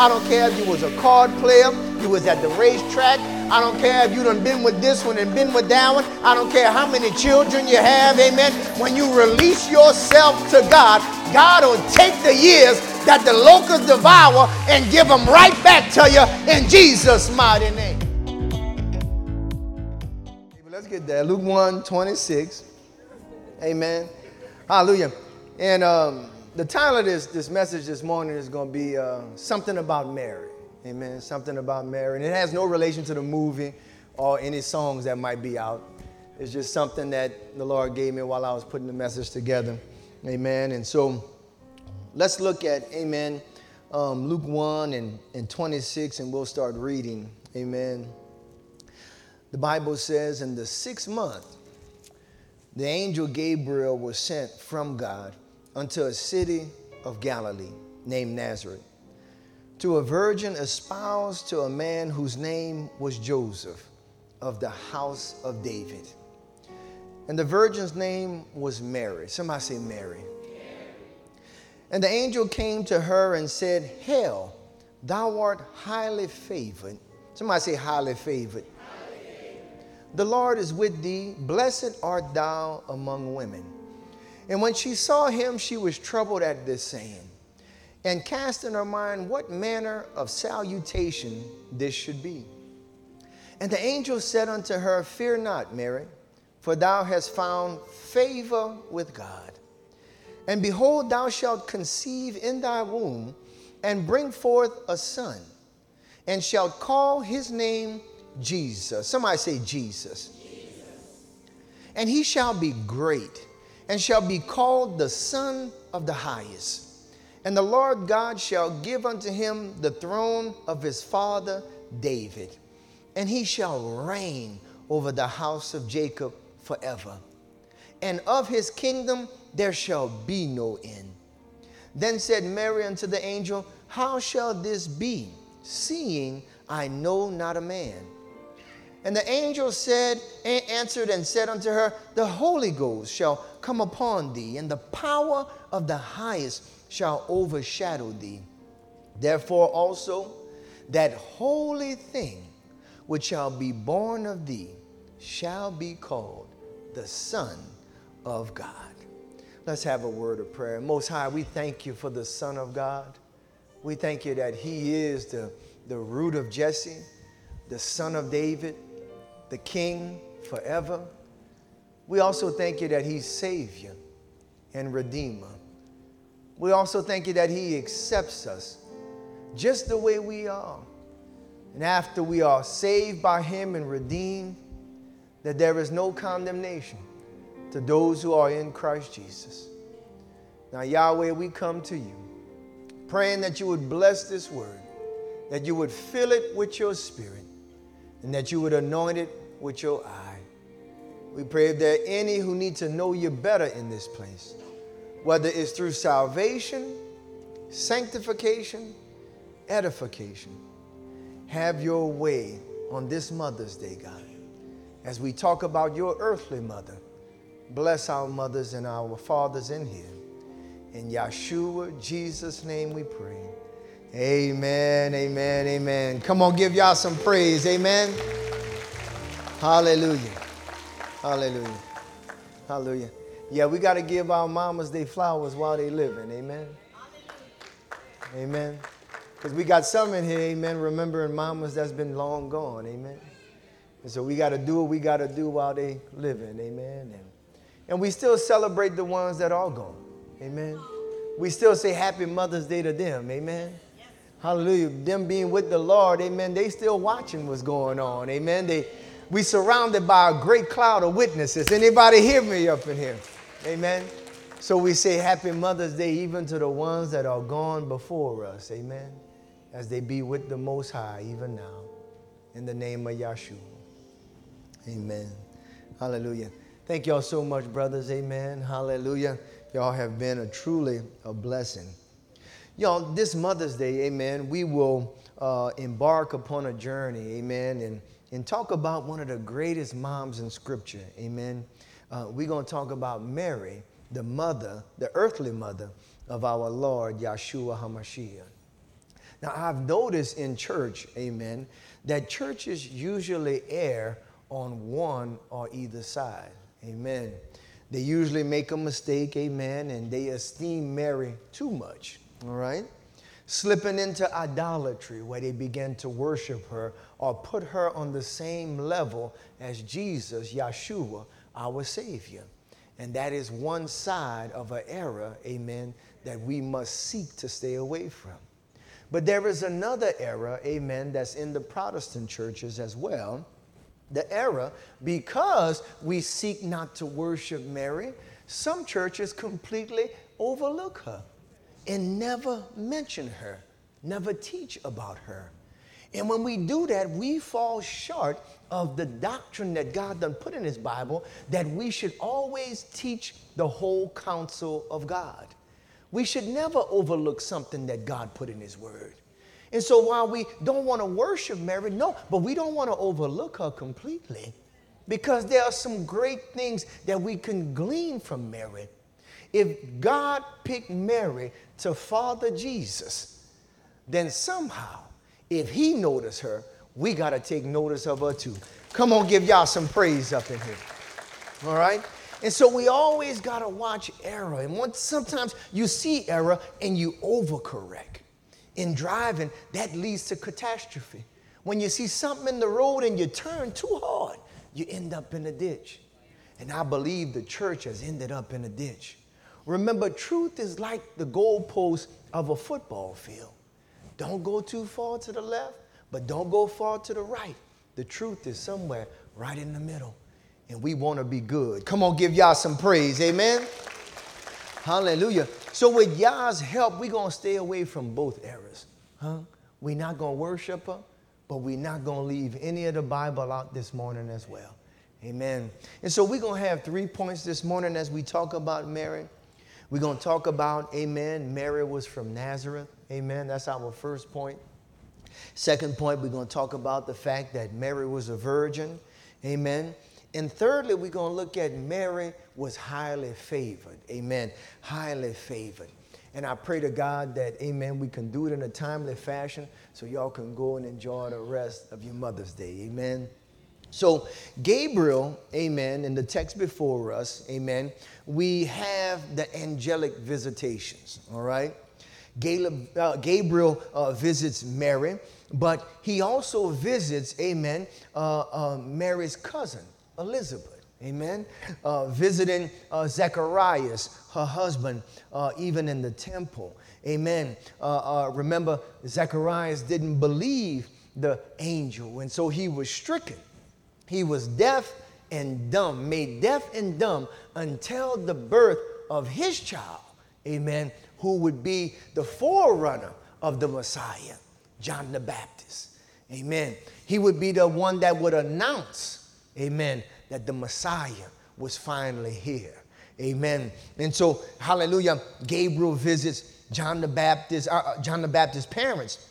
I don't care if you was a card player, you was at the racetrack. I don't care if you done been with this one and been with that one. I don't care how many children you have, amen. When you release yourself to God, God will take the years that the locusts devour and give them right back to you in Jesus' mighty name. Let's get there. Luke 1 26. Amen. Hallelujah. And um, the title of this, this message this morning is going to be uh, something about Mary. Amen. Something about Mary. And it has no relation to the movie or any songs that might be out. It's just something that the Lord gave me while I was putting the message together. Amen. And so let's look at, amen, um, Luke 1 and, and 26, and we'll start reading. Amen. The Bible says, in the sixth month, the angel Gabriel was sent from God unto a city of Galilee named Nazareth to a virgin espoused to a man whose name was Joseph of the house of David. And the virgin's name was Mary. Somebody say Mary. And the angel came to her and said, Hail, thou art highly favored. Somebody say highly favored. The Lord is with thee. Blessed art thou among women. And when she saw him, she was troubled at this saying, and cast in her mind what manner of salutation this should be. And the angel said unto her, Fear not, Mary, for thou hast found favor with God. And behold, thou shalt conceive in thy womb and bring forth a son, and shalt call his name Jesus. Somebody say Jesus. Jesus. And he shall be great and shall be called the Son of the Highest. And the Lord God shall give unto him the throne of his father David, and he shall reign over the house of Jacob forever. And of his kingdom there shall be no end. Then said Mary unto the angel, How shall this be, seeing I know not a man? And the angel said, answered and said unto her, The Holy Ghost shall come upon thee, and the power of the highest shall overshadow thee. Therefore also, that holy thing which shall be born of thee shall be called the Son of God. Let's have a word of prayer. Most High, we thank you for the Son of God. We thank you that He is the, the root of Jesse, the Son of David the King forever. We also thank you that He's Savior and Redeemer. We also thank you that He accepts us just the way we are. And after we are saved by Him and redeemed, that there is no condemnation to those who are in Christ Jesus. Now, Yahweh, we come to you praying that you would bless this word, that you would fill it with your spirit, and that you would anoint it with your eye. We pray if there are any who need to know you better in this place, whether it's through salvation, sanctification, edification, have your way on this Mother's Day, God. As we talk about your earthly mother, bless our mothers and our fathers in here. In Yeshua, Jesus' name we pray. Amen, amen, amen. Come on, give y'all some praise. Amen. Hallelujah. Hallelujah. Hallelujah. Yeah, we got to give our mamas their flowers while they living. Amen. Amen. Because we got some in here, amen, remembering mamas that's been long gone. Amen. And so we got to do what we got to do while they living. Amen. And, and we still celebrate the ones that are gone. Amen. We still say happy Mother's Day to them. Amen. Hallelujah. Them being with the Lord, amen. They still watching what's going on. Amen. They we surrounded by a great cloud of witnesses. Anybody hear me up in here? Amen. So we say happy Mother's Day even to the ones that are gone before us. Amen. As they be with the Most High even now. In the name of Yahshua. Amen. Hallelujah. Thank y'all so much, brothers. Amen. Hallelujah. Y'all have been a truly a blessing. Y'all, this Mother's Day, amen, we will uh, embark upon a journey, amen, and and talk about one of the greatest moms in Scripture. Amen. Uh, we're going to talk about Mary, the mother, the earthly mother of our Lord Yeshua HaMashiach. Now, I've noticed in church, amen, that churches usually err on one or either side. Amen. They usually make a mistake, amen, and they esteem Mary too much, all right? Slipping into idolatry where they begin to worship her or put her on the same level as Jesus, Yeshua, our Savior. And that is one side of an error, amen, that we must seek to stay away from. But there is another error, amen, that's in the Protestant churches as well the error because we seek not to worship Mary. Some churches completely overlook her and never mention her, never teach about her. And when we do that, we fall short of the doctrine that God done put in his Bible that we should always teach the whole counsel of God. We should never overlook something that God put in his word. And so while we don't want to worship Mary, no, but we don't want to overlook her completely because there are some great things that we can glean from Mary. If God picked Mary to father Jesus, then somehow, if he noticed her, we got to take notice of her too. Come on, give y'all some praise up in here. All right? And so we always got to watch error. And once, sometimes you see error and you overcorrect in driving, that leads to catastrophe. When you see something in the road and you turn too hard, you end up in a ditch. And I believe the church has ended up in a ditch. Remember, truth is like the goalpost of a football field. Don't go too far to the left, but don't go far to the right. The truth is somewhere right in the middle. And we want to be good. Come on, give y'all some praise. Amen. Hallelujah. So with y'all's help, we're going to stay away from both errors. Huh? We're not going to worship her, but we're not going to leave any of the Bible out this morning as well. Amen. And so we're going to have three points this morning as we talk about Mary. We're going to talk about, amen, Mary was from Nazareth. Amen. That's our first point. Second point, we're going to talk about the fact that Mary was a virgin. Amen. And thirdly, we're going to look at Mary was highly favored. Amen. Highly favored. And I pray to God that, amen, we can do it in a timely fashion so y'all can go and enjoy the rest of your Mother's Day. Amen. So, Gabriel, amen, in the text before us, amen, we have the angelic visitations, all right? Uh, Gabriel uh, visits Mary, but he also visits, amen, uh, uh Mary's cousin, Elizabeth. Amen. Uh, visiting uh, Zacharias, her husband, even in the temple. Amen. Remember, Zacharias didn't believe the angel, and so he was stricken. He was deaf and dumb, made deaf and dumb until the birth of his child. Amen. Who would be the forerunner of the Messiah, John the Baptist. Amen. He would be the one that would announce amen, that the Messiah was finally here. Amen. And so, hallelujah, Gabriel visits John the Baptist, uh, uh, John the Baptist's parents.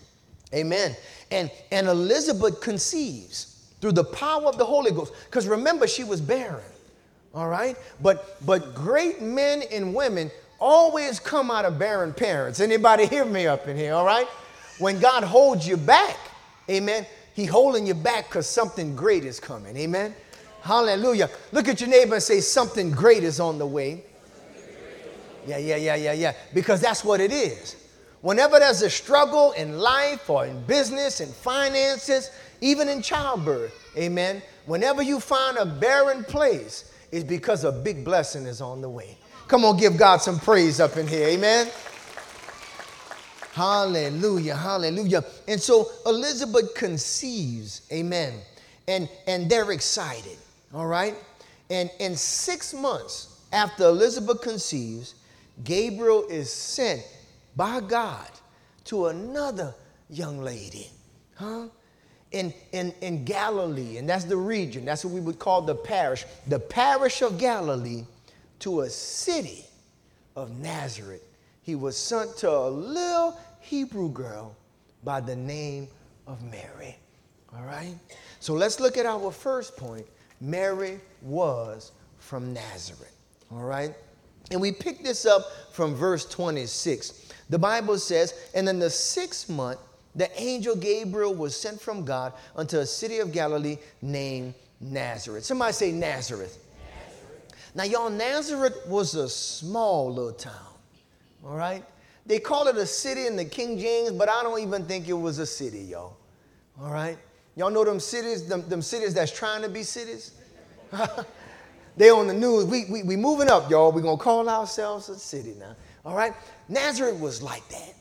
Amen. And, and Elizabeth conceives through the power of the Holy Ghost. Because remember, she was barren. All right? But but great men and women always come out of barren parents. Anybody hear me up in here, all right? When God holds you back, amen, he holding you back because something great is coming. Amen. Hallelujah. Look at your neighbor and say, Something great is on the way. Yeah, yeah, yeah, yeah, yeah. Because that's what it is. Whenever there's a struggle in life or in business and finances, even in childbirth, amen. Whenever you find a barren place, it's because a big blessing is on the way. Come on, give God some praise up in here, amen. Hallelujah, hallelujah. And so Elizabeth conceives, amen. And, and they're excited, all right? And in six months after Elizabeth conceives, Gabriel is sent by God to another young lady, huh? In, in, in Galilee, and that's the region, that's what we would call the parish, the parish of Galilee, to a city of Nazareth. He was sent to a little Hebrew girl by the name of Mary. All right? So let's look at our first point. Mary was from Nazareth. All right? And we pick this up from verse 26. The Bible says, And in the sixth month, the angel Gabriel was sent from God unto a city of Galilee named Nazareth. Somebody say Nazareth. Nazareth. Now, y'all, Nazareth was a small little town, all right? They call it a city in the King James, but I don't even think it was a city, y'all. All right? Y'all know them cities, them, them cities that's trying to be cities? they on the news. We, we, we moving up, y'all. We're going to call ourselves a city now. All right? Nazareth was like that.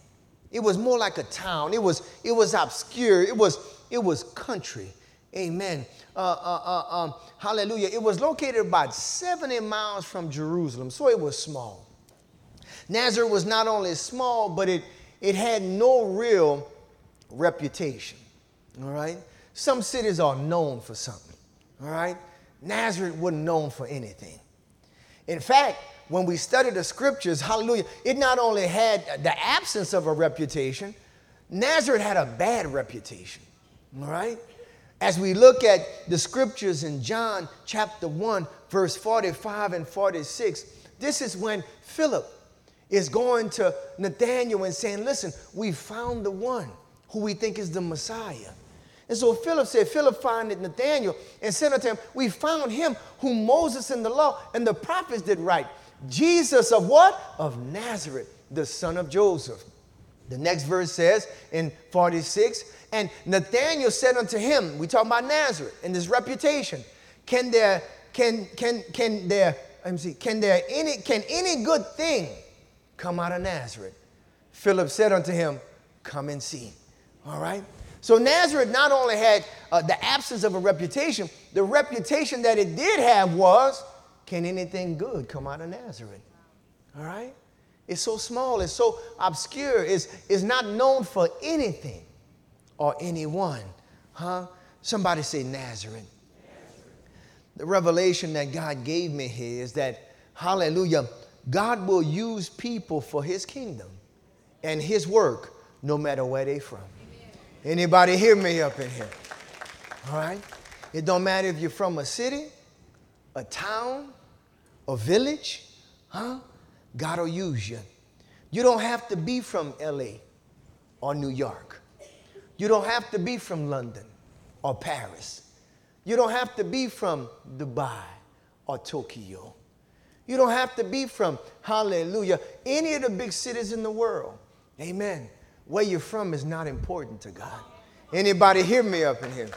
It was more like a town. It was, it was obscure. It was, it was country. Amen. Uh, uh, uh, um, hallelujah. It was located about 70 miles from Jerusalem, so it was small. Nazareth was not only small, but it, it had no real reputation. All right? Some cities are known for something. All right? Nazareth wasn't known for anything. In fact, when we study the scriptures, hallelujah, it not only had the absence of a reputation, Nazareth had a bad reputation. All right? As we look at the scriptures in John chapter 1, verse 45 and 46, this is when Philip is going to Nathanael and saying, Listen, we found the one who we think is the Messiah. And so Philip said, Philip found Nathanael and said unto him, We found him whom Moses and the law and the prophets did write. Jesus of what? Of Nazareth, the son of Joseph. The next verse says in 46, and Nathanael said unto him, we talk about Nazareth and his reputation. Can there, can, can, can there, me see, can there any, can any good thing come out of Nazareth? Philip said unto him, come and see. All right? So Nazareth not only had uh, the absence of a reputation, the reputation that it did have was can anything good come out of Nazareth? All right? It's so small, it's so obscure, it's, it's not known for anything or anyone. Huh? Somebody say Nazareth. The revelation that God gave me here is that, hallelujah, God will use people for his kingdom and his work no matter where they're from. Anybody hear me up in here? All right? It don't matter if you're from a city, a town, a village, huh? God will use you. You don't have to be from LA or New York. You don't have to be from London or Paris. You don't have to be from Dubai or Tokyo. You don't have to be from, hallelujah, any of the big cities in the world. Amen. Where you're from is not important to God. Anybody hear me up in here?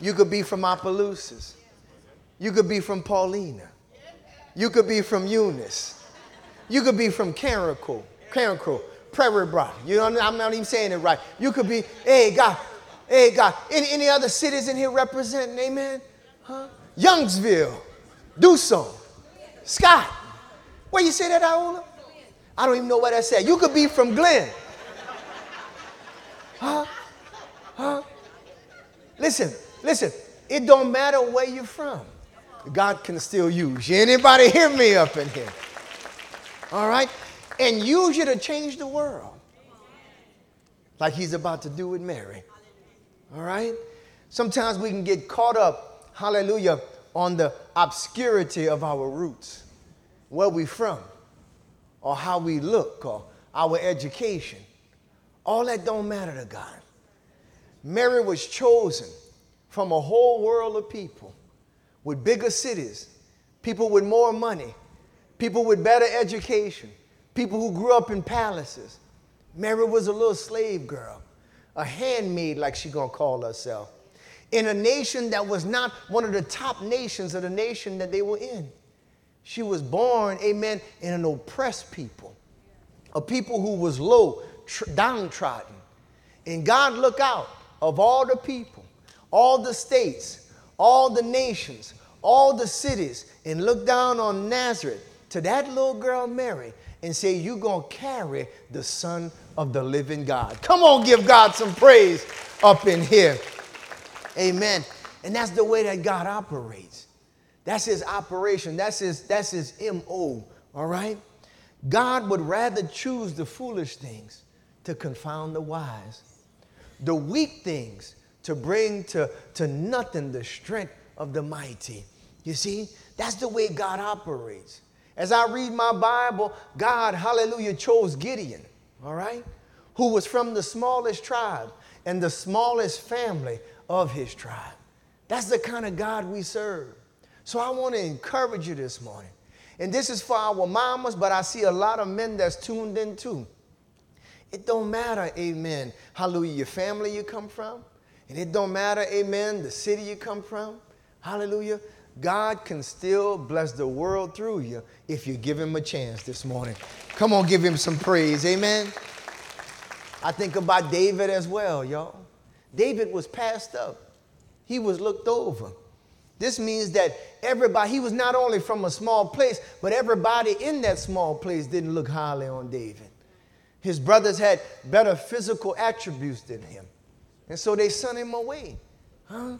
You could be from Opelousas. You could be from Paulina. You could be from Eunice. You could be from Carrico, Carrico, Prairie Brock. You know, I'm not even saying it right. You could be, hey, God, hey, God. Any, any other cities in here representing, amen? Huh? Youngsville, Duson, Scott. Where you say that, Iola? I don't even know what I said. You could be from Glenn. Huh? Huh? Listen, listen. It don't matter where you're from. God can still use you. Anybody hear me up in here? All right? And use you to change the world. Like he's about to do with Mary. All right? Sometimes we can get caught up, hallelujah, on the obscurity of our roots, where we from, or how we look, or our education. All that don't matter to God. Mary was chosen from a whole world of people with bigger cities, people with more money, people with better education, people who grew up in palaces. Mary was a little slave girl, a handmaid, like she gonna call herself, in a nation that was not one of the top nations of the nation that they were in. She was born, amen, in an oppressed people, a people who was low, tr- downtrodden. And God look out of all the people, all the states, all the nations, all the cities, and look down on Nazareth to that little girl Mary and say, You're going to carry the Son of the living God. Come on, give God some praise up in here. Amen. And that's the way that God operates. That's his operation. That's his, that's his MO. All right? God would rather choose the foolish things to confound the wise, the weak things to bring to, to nothing the strength of the mighty. You see, that's the way God operates. As I read my Bible, God, hallelujah, chose Gideon, all right, who was from the smallest tribe and the smallest family of his tribe. That's the kind of God we serve. So I want to encourage you this morning. And this is for our mamas, but I see a lot of men that's tuned in too. It don't matter, amen, hallelujah, your family you come from. And it don't matter, amen, the city you come from. Hallelujah. God can still bless the world through you if you give him a chance this morning. Come on, give him some praise. Amen. I think about David as well, y'all. David was passed up, he was looked over. This means that everybody, he was not only from a small place, but everybody in that small place didn't look highly on David. His brothers had better physical attributes than him. And so they sent him away. Huh?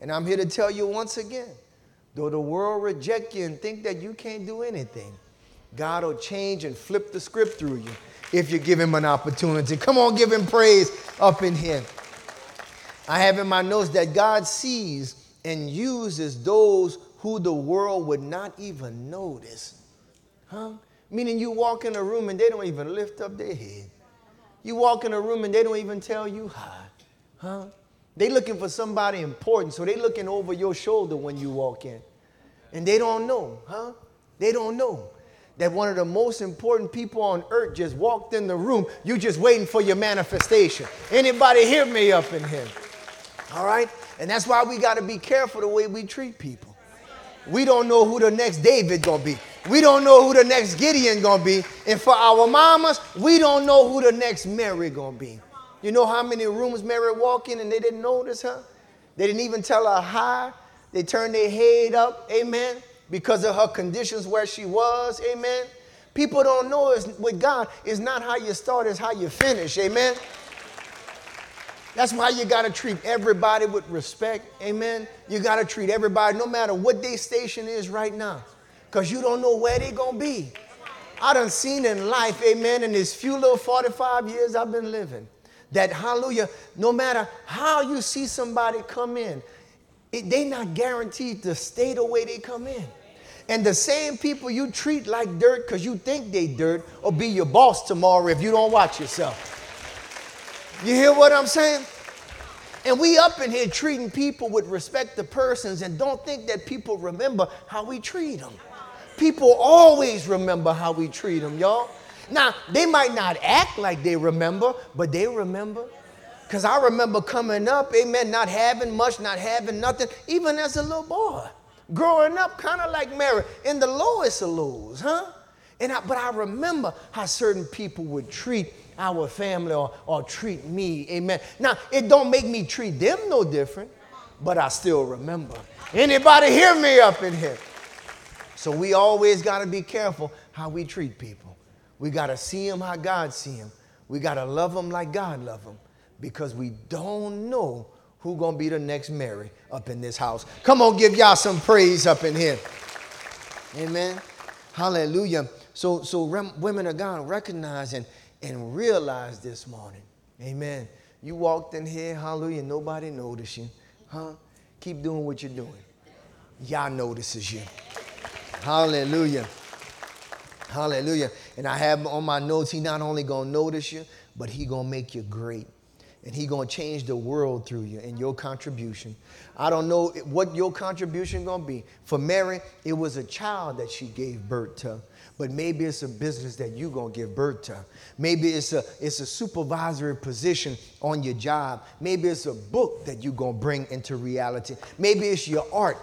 And I'm here to tell you once again though the world reject you and think that you can't do anything, God will change and flip the script through you if you give him an opportunity. Come on, give him praise up in here. I have in my notes that God sees and uses those who the world would not even notice. Huh? Meaning you walk in a room and they don't even lift up their head. You walk in a room and they don't even tell you hi. Huh? They looking for somebody important, so they looking over your shoulder when you walk in. And they don't know, huh? They don't know that one of the most important people on earth just walked in the room. You just waiting for your manifestation. Anybody hear me up in here? All right? And that's why we got to be careful the way we treat people. We don't know who the next David gonna be. We don't know who the next Gideon gonna be. And for our mamas, we don't know who the next Mary gonna be. You know how many rooms Mary walked in and they didn't notice her? They didn't even tell her hi. They turned their head up, amen, because of her conditions where she was, amen. People don't know is with God it's not how you start, it's how you finish, amen. That's why you got to treat everybody with respect, amen. You got to treat everybody, no matter what their station is right now, because you don't know where they're going to be. I done seen in life, amen, in these few little 45 years I've been living, that hallelujah, no matter how you see somebody come in, it, they not guaranteed to stay the way they come in. And the same people you treat like dirt because you think they dirt will be your boss tomorrow if you don't watch yourself. You hear what I'm saying? And we up in here treating people with respect to persons and don't think that people remember how we treat them. People always remember how we treat them, y'all. Now, they might not act like they remember, but they remember. Because I remember coming up, amen, not having much, not having nothing, even as a little boy. Growing up, kind of like Mary, in the lowest of lows, huh? And I, but I remember how certain people would treat our family or, or treat me, amen. Now, it don't make me treat them no different, but I still remember. Anybody hear me up in here? So we always got to be careful how we treat people. We got to see him how God see him. We got to love him like God love him because we don't know who gonna be the next Mary up in this house. Come on, give y'all some praise up in here. Amen. Hallelujah. So, so rem- women of God recognize and, and realize this morning. Amen. You walked in here, hallelujah, nobody noticed you. Huh? Keep doing what you're doing. Y'all notices you. Hallelujah. Hallelujah. And I have on my notes, he not only gonna notice you, but he gonna make you great. And he to change the world through you and your contribution. I don't know what your contribution to be. For mary it was a child that she gave birth to but maybe it's a business that you're going to give birth to maybe it's a it's a supervisory position on your job maybe it's a book that you're going to bring into reality maybe it's your art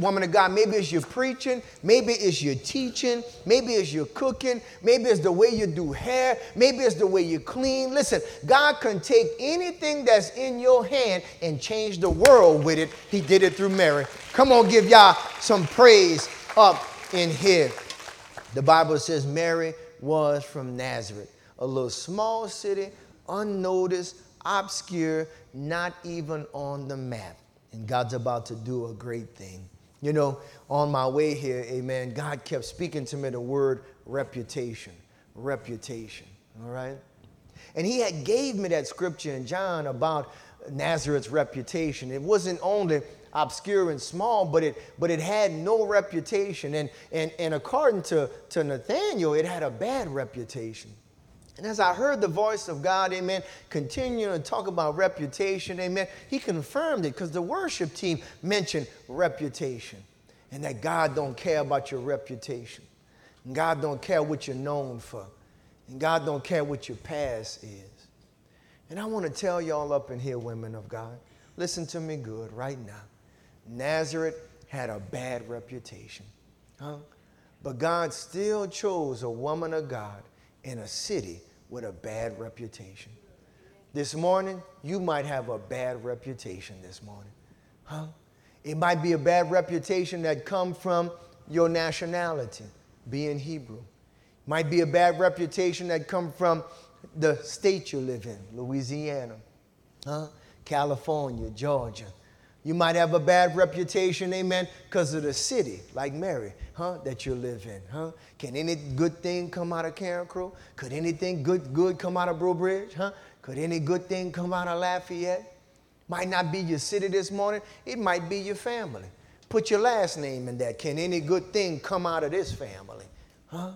woman of God, maybe it's your preaching, maybe it's your teaching, maybe it's your cooking, maybe it's the way you do hair, maybe it's the way you clean. Listen, God can take anything that's in your hand and change the world with it. He did it through Mary. Come on, give y'all some praise up in here. The Bible says Mary was from Nazareth, a little small city, unnoticed, obscure, not even on the map. And God's about to do a great thing. You know, on my way here, amen, God kept speaking to me the word reputation. Reputation. All right? And he had gave me that scripture in John about Nazareth's reputation. It wasn't only obscure and small, but it but it had no reputation. And and, and according to, to Nathaniel, it had a bad reputation. And as I heard the voice of God, amen, continuing to talk about reputation, amen, he confirmed it because the worship team mentioned reputation and that God don't care about your reputation. And God don't care what you're known for. And God don't care what your past is. And I want to tell y'all up in here, women of God, listen to me good right now. Nazareth had a bad reputation. Huh? But God still chose a woman of God in a city with a bad reputation. This morning, you might have a bad reputation this morning. Huh? It might be a bad reputation that come from your nationality, being Hebrew. Might be a bad reputation that come from the state you live in, Louisiana, huh? California, Georgia. You might have a bad reputation, amen, because of the city, like Mary, huh, that you live in, huh? Can any good thing come out of Carencro? Could anything good good come out of Breaux Bridge, huh? Could any good thing come out of Lafayette? Might not be your city this morning, it might be your family. Put your last name in that. Can any good thing come out of this family? Huh?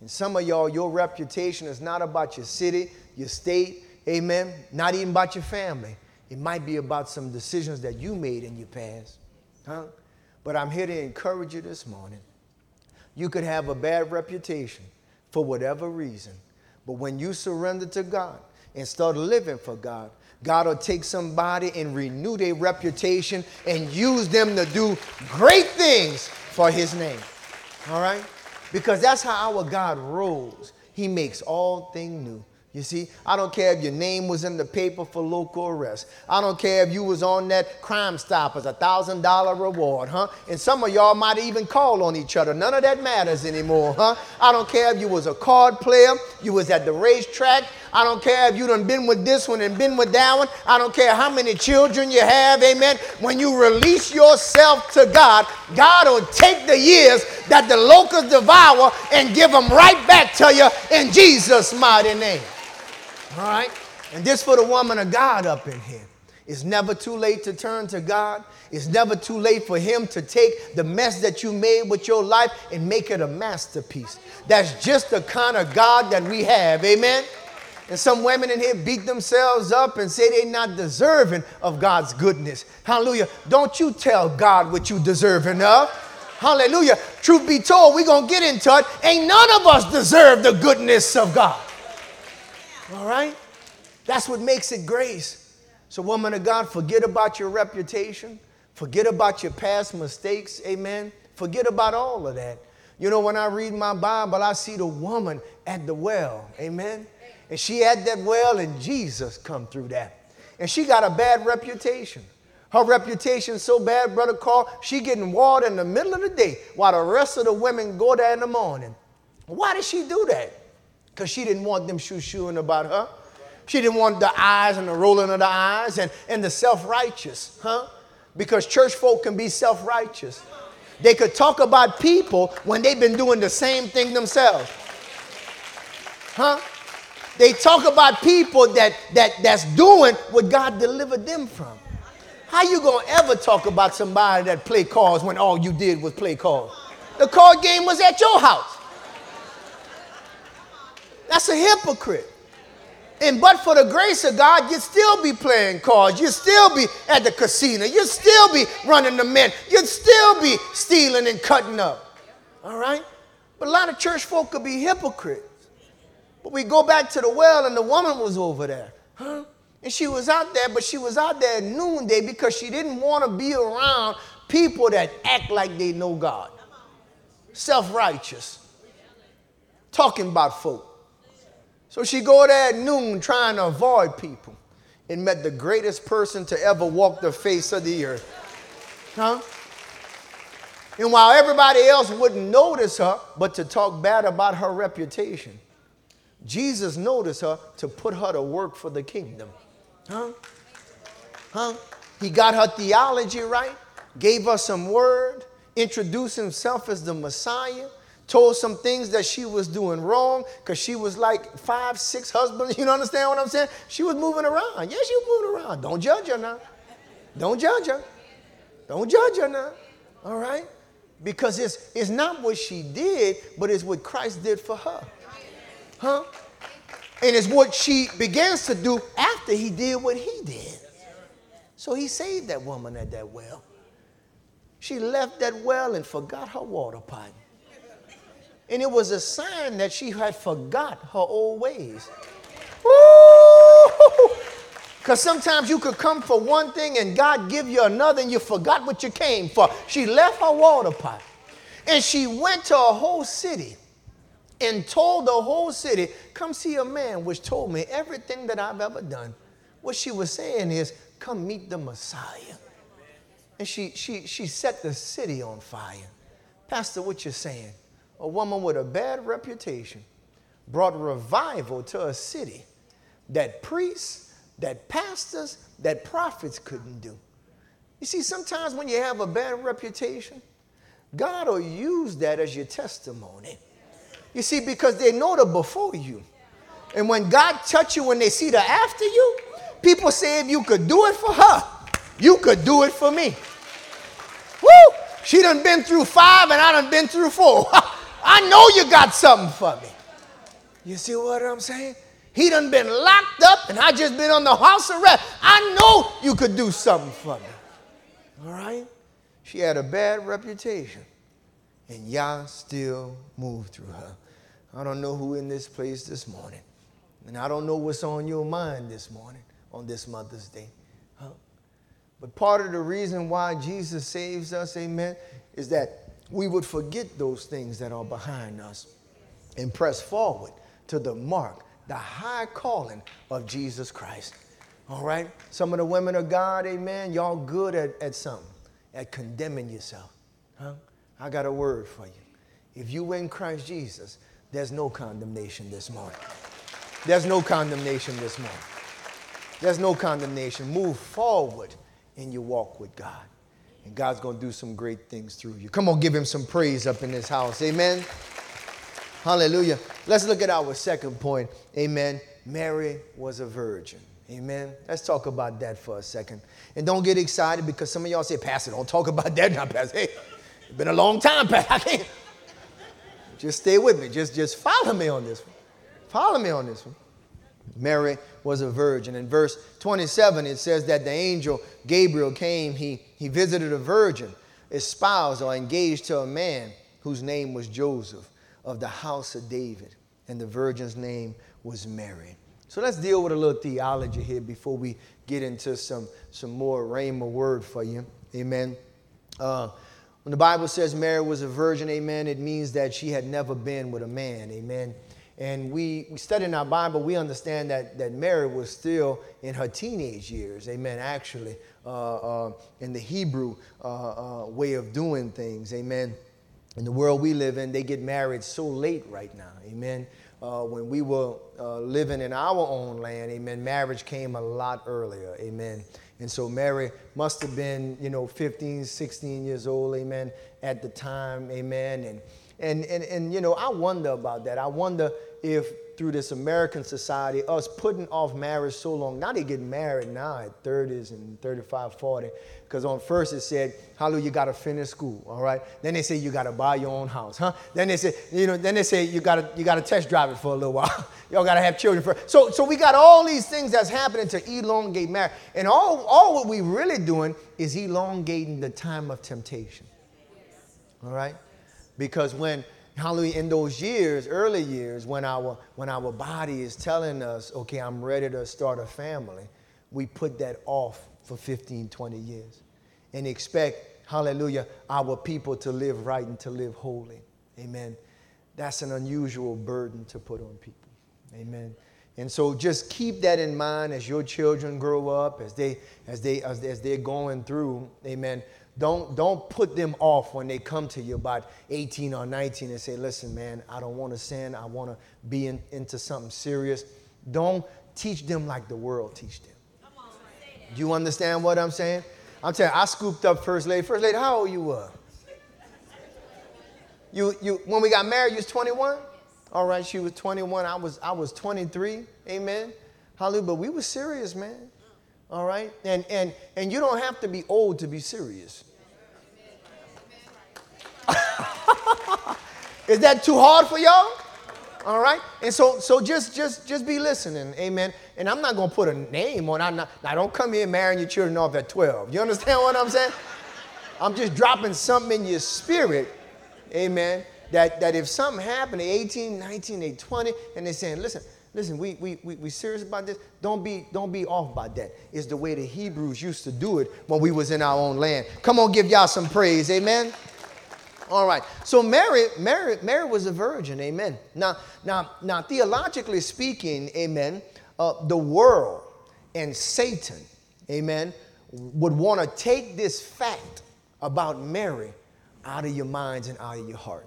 And some of y'all, your reputation is not about your city, your state, amen, not even about your family. It might be about some decisions that you made in your past. Huh? But I'm here to encourage you this morning. You could have a bad reputation for whatever reason, but when you surrender to God and start living for God, God will take somebody and renew their reputation and use them to do great things for his name. All right? Because that's how our God rolls. He makes all things new. You see, I don't care if your name was in the paper for local arrest. I don't care if you was on that Crime Stoppers, a thousand dollar reward, huh? And some of y'all might even call on each other. None of that matters anymore, huh? I don't care if you was a card player, you was at the racetrack. I don't care if you done been with this one and been with that one. I don't care how many children you have, amen. When you release yourself to God, God will take the years that the locusts devour and give them right back to you in Jesus' mighty name. All right? And this for the woman of God up in here. It's never too late to turn to God. It's never too late for Him to take the mess that you made with your life and make it a masterpiece. That's just the kind of God that we have. Amen? And some women in here beat themselves up and say they're not deserving of God's goodness. Hallelujah. Don't you tell God what you deserving of. Hallelujah. Truth be told, we're going to get into it. Ain't none of us deserve the goodness of God. All right? That's what makes it grace. So, woman of God, forget about your reputation. Forget about your past mistakes. Amen. Forget about all of that. You know, when I read my Bible, I see the woman at the well. Amen. And she had that well, and Jesus come through that. And she got a bad reputation. Her reputation so bad, Brother Carl, she getting water in the middle of the day while the rest of the women go there in the morning. Why did she do that? Because she didn't want them shoo shooing about her. She didn't want the eyes and the rolling of the eyes and, and the self righteous, huh? Because church folk can be self righteous. They could talk about people when they've been doing the same thing themselves. Huh? They talk about people that, that, that's doing what God delivered them from. How you gonna ever talk about somebody that play cards when all you did was play cards? The card game was at your house. That's a hypocrite. And but for the grace of God, you'd still be playing cards. You'd still be at the casino. You'd still be running the men. You'd still be stealing and cutting up. All right? But a lot of church folk could be hypocrites. But we go back to the well, and the woman was over there. Huh? And she was out there, but she was out there at noonday because she didn't want to be around people that act like they know God. Self righteous. Talking about folk. So she go there at noon trying to avoid people and met the greatest person to ever walk the face of the earth. Huh? And while everybody else wouldn't notice her, but to talk bad about her reputation, Jesus noticed her to put her to work for the kingdom. Huh? Huh? He got her theology right, gave her some word, introduced himself as the Messiah, told some things that she was doing wrong because she was like five, six husbands. You understand what I'm saying? She was moving around. Yeah, she was moving around. Don't judge her now. Don't judge her. Don't judge her now. All right? Because it's, it's not what she did, but it's what Christ did for her. Huh? And it's what she begins to do after he did what he did. So he saved that woman at that well. She left that well and forgot her water pot. And it was a sign that she had forgot her old ways. Because sometimes you could come for one thing and God give you another and you forgot what you came for. She left her water pot and she went to a whole city and told the whole city, Come see a man which told me everything that I've ever done. What she was saying is, Come meet the Messiah. And she, she, she set the city on fire. Pastor, what you're saying? A woman with a bad reputation brought revival to a city that priests that pastors, that prophets couldn't do. You see, sometimes when you have a bad reputation, God will use that as your testimony. You see, because they know the before you. And when God touch you, when they see the after you, people say if you could do it for her, you could do it for me. Woo! She done been through five and I done been through four. I know you got something for me. You see what I'm saying? He done been locked up and I just been on the house arrest. I know you could do something for me. All right? She had a bad reputation and Yah still moved through her. I don't know who in this place this morning. And I don't know what's on your mind this morning on this Mother's Day. Huh? But part of the reason why Jesus saves us, amen, is that we would forget those things that are behind us and press forward to the mark the high calling of Jesus Christ. All right? Some of the women of God, amen, y'all good at, at something, at condemning yourself. Huh? I got a word for you. If you in Christ Jesus, there's no condemnation this morning. There's no condemnation this morning. There's no condemnation. Move forward in your walk with God. And God's going to do some great things through you. Come on, give him some praise up in this house. Amen. Hallelujah. Let's look at our second point. Amen. Mary was a virgin. Amen. Let's talk about that for a second. And don't get excited because some of y'all say, Pastor, don't talk about that now, Pastor. Hey, it's been a long time, Pastor. I can't. Just stay with me. Just, just follow me on this one. Follow me on this one. Mary was a virgin. In verse 27, it says that the angel Gabriel came, he, he visited a virgin, espoused or engaged to a man whose name was Joseph of the house of David, and the virgin's name was Mary. So let's deal with a little theology here before we get into some, some more rhema word for you. Amen. Uh, when the Bible says Mary was a virgin, amen, it means that she had never been with a man, amen. And we, we study in our Bible, we understand that, that Mary was still in her teenage years, amen, actually, uh, uh, in the Hebrew uh, uh way of doing things, amen in the world we live in, they get married so late right now. Amen. Uh, when we were uh, living in our own land, amen, marriage came a lot earlier. Amen. And so Mary must have been, you know, 15, 16 years old, amen, at the time, amen. And, and, and, and you know, I wonder about that. I wonder if through this American society, us putting off marriage so long, now they get married now at 30s and 35, 40. Because on first it said, hallelujah, you got to finish school, all right? Then they say you got to buy your own house, huh? Then they say, you know, then they say you got to you got to test drive it for a little while. Y'all got to have children first. So, so we got all these things that's happening to elongate marriage. And all, all what we really doing is elongating the time of temptation, all right? Because when hallelujah, in those years, early years, when our, when our body is telling us, okay, I'm ready to start a family, we put that off for 15, 20 years and expect, hallelujah, our people to live right and to live holy. Amen. That's an unusual burden to put on people. Amen. And so just keep that in mind as your children grow up, as they as they as, as they're going through, amen. Don't, don't put them off when they come to you about 18 or 19 and say, listen, man, I don't want to sin. I want to be in, into something serious. Don't teach them like the world teach them. Do you understand what I'm saying? I'm telling you, I scooped up First Lady. First Lady, how old you were? You, you, when we got married, you was 21? All right, she was 21. I was, I was 23. Amen. Hallelujah. But we were serious, man. All right? And, and, and you don't have to be old to be serious. Is that too hard for y'all? All right? And so so just just just be listening, amen. And I'm not gonna put a name on. I not now don't come here marrying your children off at 12. You understand what I'm saying? I'm just dropping something in your spirit, amen. That that if something happened at 18, 19, they 20, and they're saying, listen, listen, we we we, we serious about this. Don't be don't be off by that. It's the way the Hebrews used to do it when we was in our own land. Come on, give y'all some praise, amen. All right. So Mary, Mary, Mary was a virgin. Amen. Now, now, now, theologically speaking, amen. Uh, the world and Satan, amen, would want to take this fact about Mary out of your minds and out of your heart.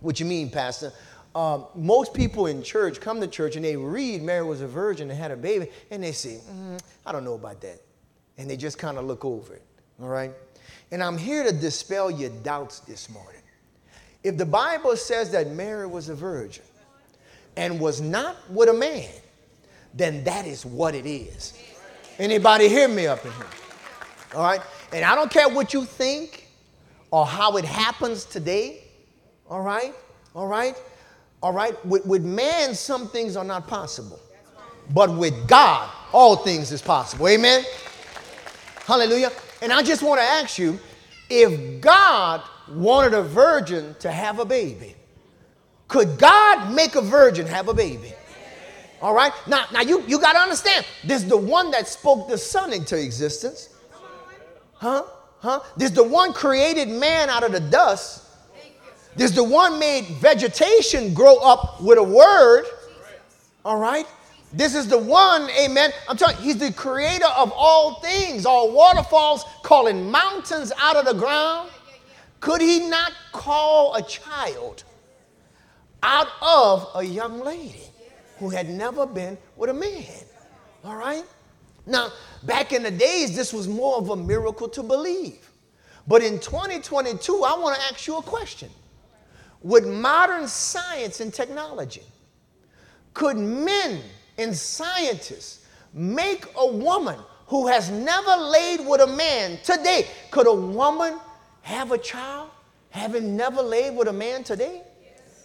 What you mean, Pastor? Uh, most people in church come to church and they read Mary was a virgin and had a baby, and they say, mm, I don't know about that. And they just kind of look over it. All right? And I'm here to dispel your doubts this morning. If the Bible says that Mary was a virgin and was not with a man, then that is what it is. Anybody hear me up in here? All right? And I don't care what you think or how it happens today. All right? All right? All right? With, with man, some things are not possible. But with God, all things is possible. Amen? Hallelujah. And I just want to ask you if God wanted a virgin to have a baby, could God make a virgin have a baby? All right? Now, now you, you got to understand, this is the one that spoke the sun into existence. Huh? Huh? This is the one created man out of the dust. This is the one made vegetation grow up with a word. All right? This is the one, amen. I'm telling you, he's the creator of all things, all waterfalls, calling mountains out of the ground. Could he not call a child out of a young lady who had never been with a man? All right? Now, back in the days, this was more of a miracle to believe. But in 2022, I want to ask you a question. With modern science and technology, could men and scientists make a woman who has never laid with a man today, could a woman have a child having never laid with a man today?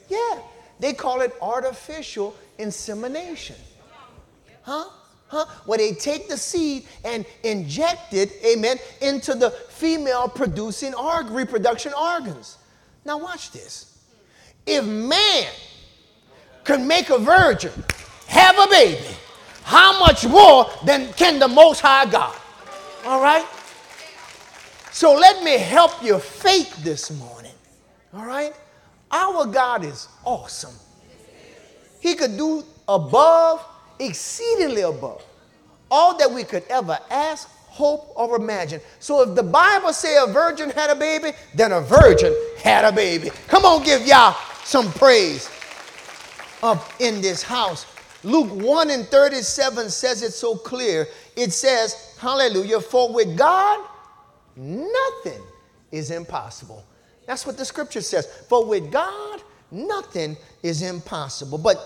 Yeah. They call it artificial insemination. Huh? Huh? Where they take the seed and inject it, amen, into the female producing org- reproduction organs. Now, watch this. If man can make a virgin have a baby, how much more than can the Most High God? All right? So let me help your faith this morning. All right? Our God is awesome. He could do above, exceedingly above, all that we could ever ask, hope, or imagine. So if the Bible say a virgin had a baby, then a virgin had a baby. Come on, give y'all some praise up in this house. Luke 1 and 37 says it so clear. It says, Hallelujah, for with God, nothing is impossible. That's what the scripture says. For with God, nothing is impossible. But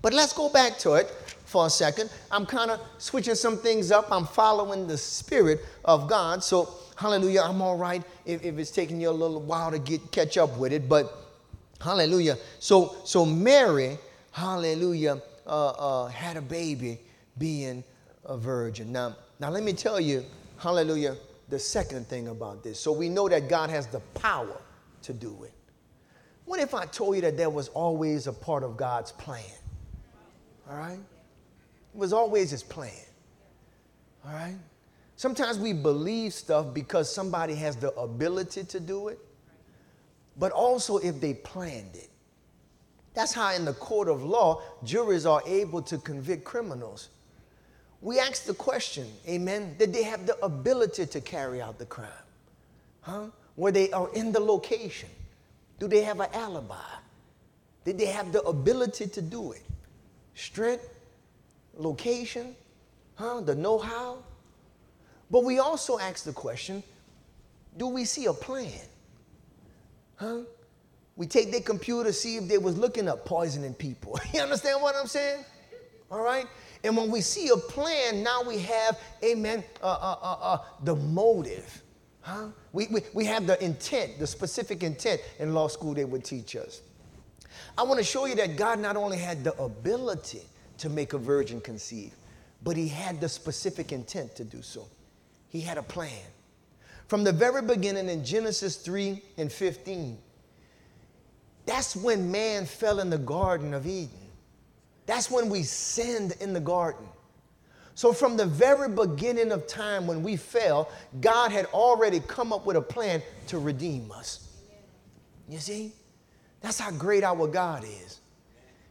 but let's go back to it for a second. I'm kind of switching some things up. I'm following the spirit of God. So hallelujah, I'm all right if, if it's taking you a little while to get catch up with it. But hallelujah. So so Mary, hallelujah uh, uh, had a baby being a virgin. Now, now let me tell you, hallelujah, the second thing about this. So we know that God has the power to do it. What if I told you that there was always a part of God's plan? All right? It was always his plan. All right? Sometimes we believe stuff because somebody has the ability to do it, but also if they planned it. That's how, in the court of law, juries are able to convict criminals. We ask the question, amen, did they have the ability to carry out the crime? Huh? Where they are in the location? Do they have an alibi? Did they have the ability to do it? Strength, location, huh? The know how. But we also ask the question do we see a plan? Huh? We take their computer, see if they was looking up poisoning people. you understand what I'm saying? All right? And when we see a plan, now we have, amen, uh, uh, uh, uh, the motive. Huh? We, we, we have the intent, the specific intent in law school they would teach us. I want to show you that God not only had the ability to make a virgin conceive, but he had the specific intent to do so. He had a plan. From the very beginning in Genesis 3 and 15, that's when man fell in the Garden of Eden. That's when we sinned in the garden. So, from the very beginning of time when we fell, God had already come up with a plan to redeem us. You see? That's how great our God is.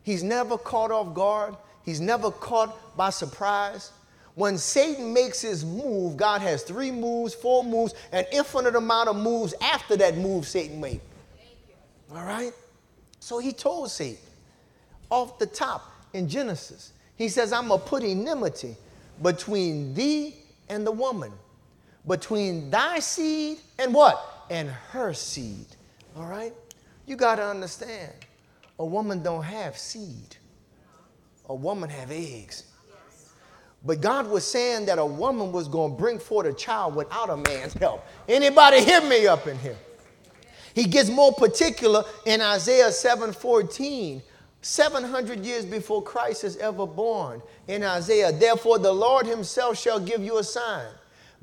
He's never caught off guard, He's never caught by surprise. When Satan makes his move, God has three moves, four moves, an infinite amount of moves after that move Satan made. All right? So he told Satan off the top in Genesis, he says, I'm going to put enmity between thee and the woman, between thy seed and what? And her seed. All right? You got to understand, a woman don't have seed. A woman have eggs. But God was saying that a woman was going to bring forth a child without a man's help. Anybody hear me up in here? He gets more particular in Isaiah 7:14 700 years before Christ is ever born in Isaiah. Therefore, the Lord himself shall give you a sign.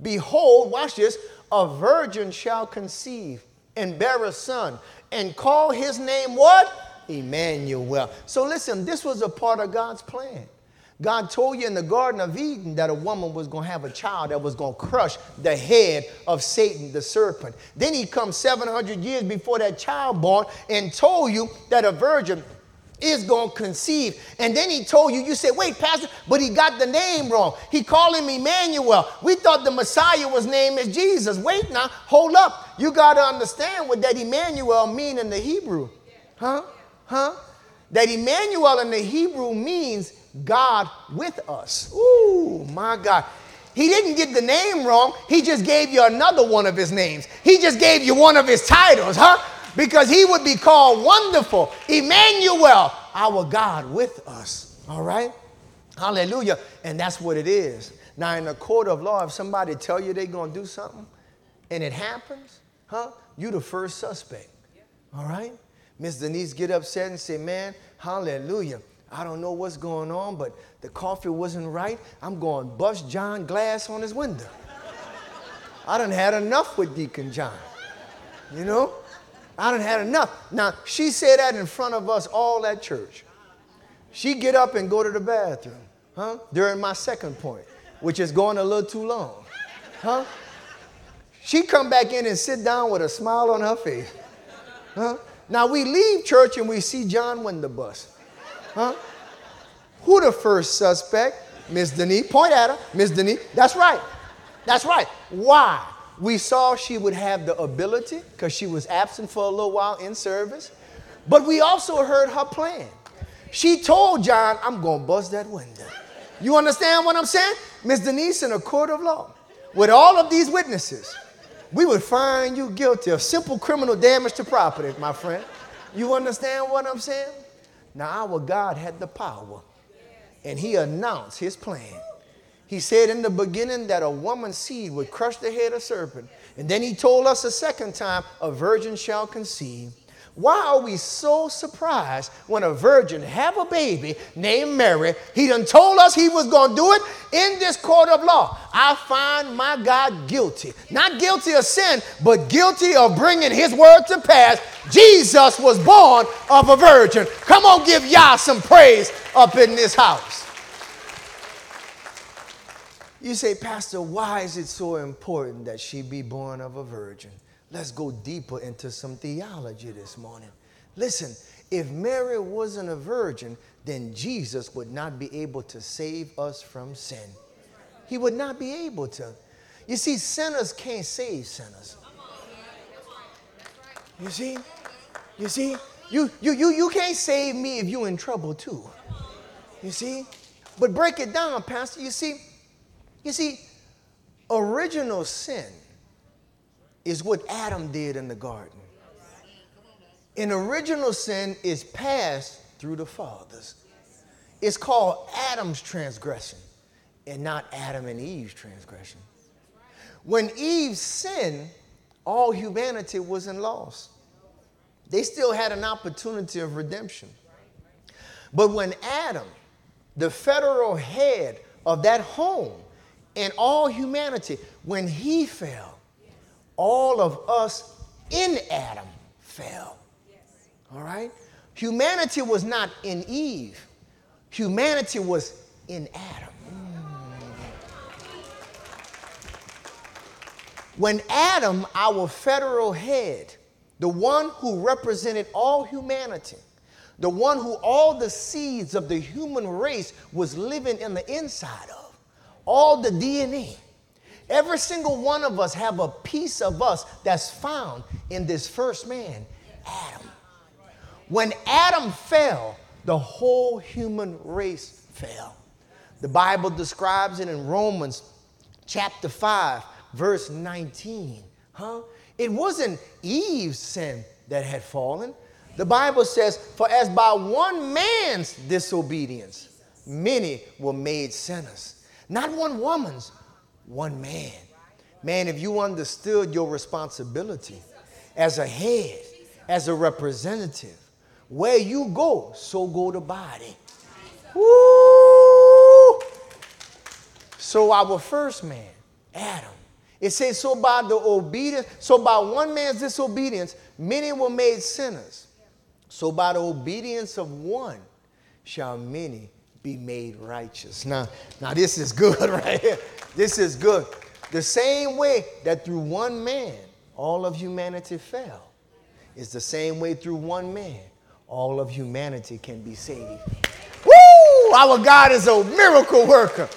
Behold, watch this, a virgin shall conceive and bear a son and call his name what? Emmanuel. So listen, this was a part of God's plan. God told you in the Garden of Eden that a woman was going to have a child that was going to crush the head of Satan, the serpent. Then he comes 700 years before that child born and told you that a virgin is going to conceive. And then he told you, you said, wait, Pastor, but he got the name wrong. He called him Emmanuel. We thought the Messiah was named as Jesus. Wait now, hold up. You got to understand what that Emmanuel mean in the Hebrew. Huh? Huh? That Emmanuel in the Hebrew means God with us. Ooh, my God. He didn't get the name wrong. He just gave you another one of his names. He just gave you one of his titles, huh? because he would be called Wonderful, Emmanuel, our God with us. All right? Hallelujah. And that's what it is. Now, in the court of law, if somebody tell you they're going to do something and it happens, huh? You the first suspect. All right? Miss Denise get upset and say, man, hallelujah. I don't know what's going on, but the coffee wasn't right. I'm going bust John glass on his window. I done had enough with Deacon John. You know? I done had enough. Now, she said that in front of us all at church. She get up and go to the bathroom, huh? During my second point, which is going a little too long, huh? She come back in and sit down with a smile on her face, huh? Now we leave church and we see John Winterbus, huh? Who the first suspect? Miss Denise. Point at her, Miss Denise. That's right. That's right. Why? We saw she would have the ability because she was absent for a little while in service. But we also heard her plan. She told John, I'm going to bust that window. You understand what I'm saying? Miss Denise, in a court of law, with all of these witnesses, we would find you guilty of simple criminal damage to property, my friend. You understand what I'm saying? Now, our God had the power, and He announced His plan. He said in the beginning that a woman's seed would crush the head of serpent. And then he told us a second time, a virgin shall conceive. Why are we so surprised when a virgin have a baby named Mary? He done told us he was going to do it in this court of law. I find my God guilty. Not guilty of sin, but guilty of bringing his word to pass. Jesus was born of a virgin. Come on, give Yah some praise up in this house. You say, Pastor, why is it so important that she be born of a virgin? Let's go deeper into some theology this morning. Listen, if Mary wasn't a virgin, then Jesus would not be able to save us from sin. He would not be able to. You see, sinners can't save sinners. You see? You see? You, you, you, you can't save me if you're in trouble too. You see? But break it down, Pastor. You see, you see, original sin is what Adam did in the garden. An original sin is passed through the fathers. It's called Adam's transgression and not Adam and Eve's transgression. When Eve sinned, all humanity was in loss. They still had an opportunity of redemption. But when Adam, the federal head of that home and all humanity, when he fell, all of us in Adam fell. All right? Humanity was not in Eve, humanity was in Adam. When Adam, our federal head, the one who represented all humanity, the one who all the seeds of the human race was living in the inside of, all the DNA. Every single one of us have a piece of us that's found in this first man, Adam. When Adam fell, the whole human race fell. The Bible describes it in Romans chapter 5, verse 19. Huh? It wasn't Eve's sin that had fallen. The Bible says, For as by one man's disobedience, many were made sinners. Not one woman's, one man. Man, if you understood your responsibility as a head, as a representative, where you go, so go the body. Woo! So our first man, Adam, it says, so by the obedience, so by one man's disobedience, many were made sinners. So by the obedience of one shall many be made righteous. Now, now this is good right here. This is good. The same way that through one man all of humanity fell, is the same way through one man all of humanity can be saved. Woo! Our God is a miracle worker.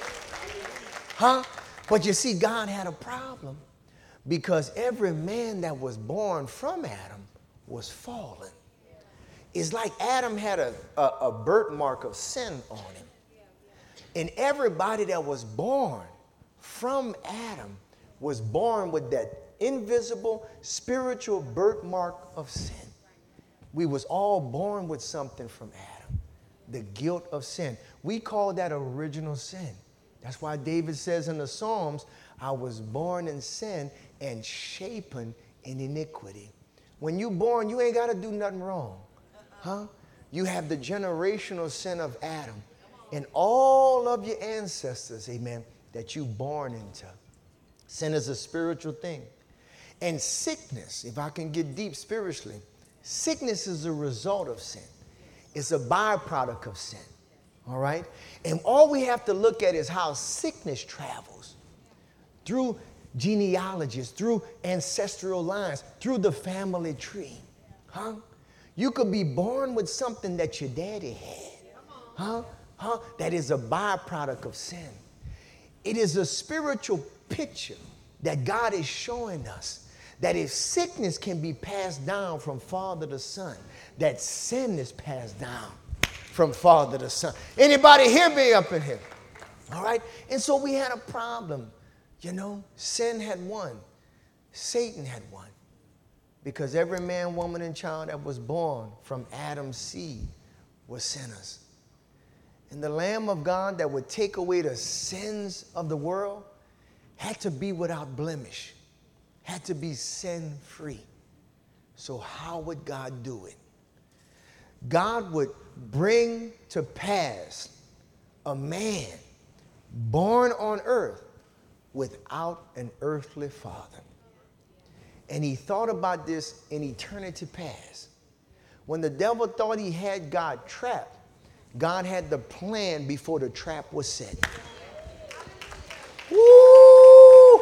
Huh? But you see, God had a problem because every man that was born from Adam was fallen. It's like Adam had a, a, a birthmark of sin on him. And everybody that was born from Adam was born with that invisible spiritual birthmark of sin. We was all born with something from Adam, the guilt of sin. We call that original sin. That's why David says in the Psalms, I was born in sin and shapen in iniquity. When you born, you ain't got to do nothing wrong. Huh? You have the generational sin of Adam and all of your ancestors, amen, that you born into. Sin is a spiritual thing. And sickness, if I can get deep spiritually, sickness is a result of sin. It's a byproduct of sin. All right? And all we have to look at is how sickness travels through genealogies, through ancestral lines, through the family tree. Huh? You could be born with something that your daddy had. Huh? Huh? That is a byproduct of sin. It is a spiritual picture that God is showing us that if sickness can be passed down from father to son, that sin is passed down from father to son. Anybody hear me up in here? All right? And so we had a problem. You know, sin had won, Satan had won. Because every man, woman, and child that was born from Adam's seed was sinners. And the Lamb of God that would take away the sins of the world had to be without blemish, had to be sin free. So, how would God do it? God would bring to pass a man born on earth without an earthly father. And he thought about this in eternity past. When the devil thought he had God trapped, God had the plan before the trap was set. Woo!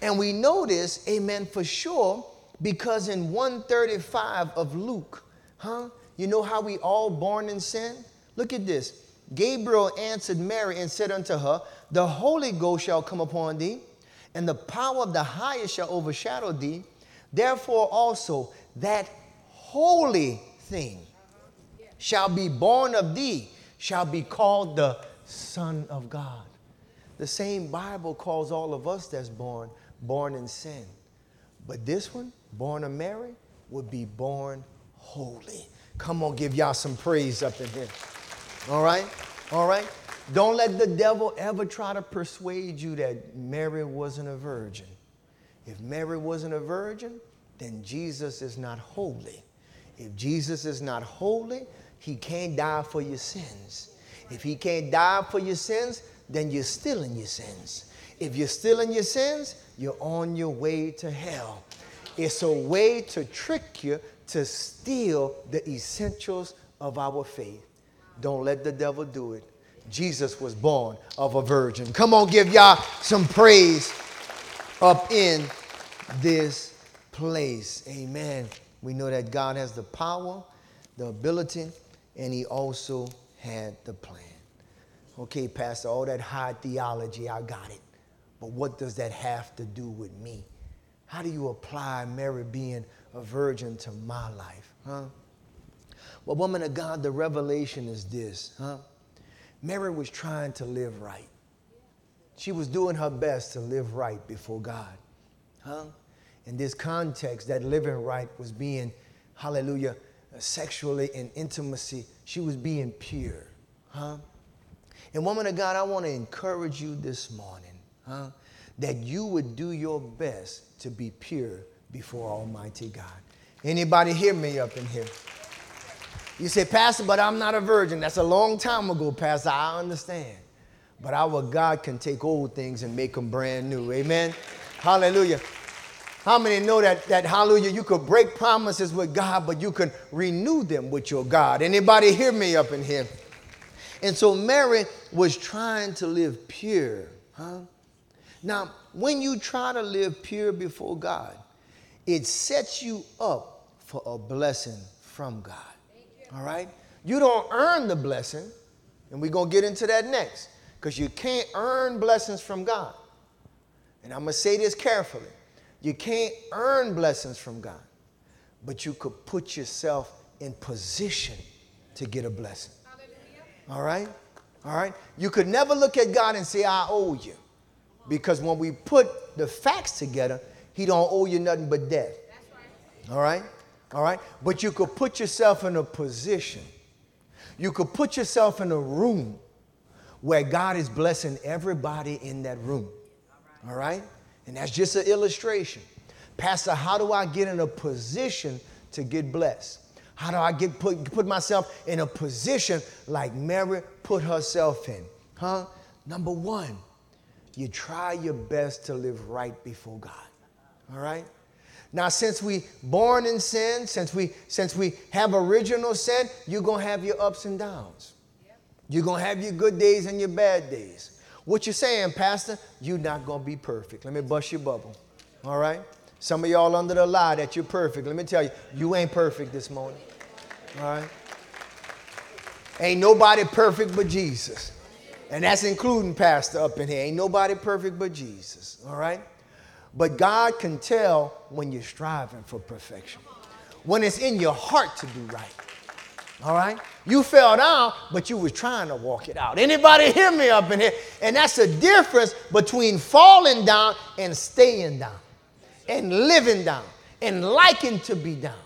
And we know this, amen, for sure, because in 135 of Luke, huh? You know how we all born in sin? Look at this. Gabriel answered Mary and said unto her, The Holy Ghost shall come upon thee, and the power of the highest shall overshadow thee. Therefore also that holy thing shall be born of thee, shall be called the Son of God. The same Bible calls all of us that's born, born in sin. But this one, born of Mary, would be born holy. Come on, give y'all some praise up in here. All right? All right? Don't let the devil ever try to persuade you that Mary wasn't a virgin. If Mary wasn't a virgin, then Jesus is not holy. If Jesus is not holy, he can't die for your sins. If he can't die for your sins, then you're still in your sins. If you're still in your sins, you're on your way to hell. It's a way to trick you to steal the essentials of our faith. Don't let the devil do it. Jesus was born of a virgin. Come on, give y'all some praise up in this place. Amen. We know that God has the power, the ability, and He also had the plan. Okay, Pastor, all that high theology, I got it. But what does that have to do with me? How do you apply Mary being a virgin to my life? Huh? Well, woman of God, the revelation is this, huh? Mary was trying to live right. She was doing her best to live right before God. Huh? In this context, that living right was being, hallelujah, uh, sexually in intimacy, she was being pure. Huh? And woman of God, I want to encourage you this morning, huh, that you would do your best to be pure before Almighty God. Anybody hear me up in here? You say, Pastor, but I'm not a virgin. That's a long time ago, Pastor. I understand. But our God can take old things and make them brand new. Amen. Hallelujah. How many know that, that hallelujah, you could break promises with God, but you can renew them with your God? Anybody hear me up in here? And so Mary was trying to live pure, huh? Now, when you try to live pure before God, it sets you up for a blessing from God. All right? You don't earn the blessing, and we're going to get into that next, because you can't earn blessings from God. And I'm going to say this carefully. You can't earn blessings from God, but you could put yourself in position to get a blessing. All right? All right? You could never look at God and say, I owe you. Because when we put the facts together, he don't owe you nothing but death. All right? All right? But you could put yourself in a position. You could put yourself in a room where God is blessing everybody in that room. All right? And that's just an illustration. Pastor, how do I get in a position to get blessed? How do I get put, put myself in a position like Mary put herself in? Huh? Number one, you try your best to live right before God. All right? Now, since we born in sin, since we since we have original sin, you're gonna have your ups and downs. You're gonna have your good days and your bad days. What you saying, Pastor? You're not gonna be perfect. Let me bust your bubble. All right? Some of y'all under the lie that you're perfect. Let me tell you, you ain't perfect this morning. All right? Ain't nobody perfect but Jesus. And that's including Pastor up in here. Ain't nobody perfect but Jesus. All right? But God can tell when you're striving for perfection, when it's in your heart to do right. All right? You fell down, but you were trying to walk it out. Anybody hear me up in here? And that's the difference between falling down and staying down and living down and liking to be down.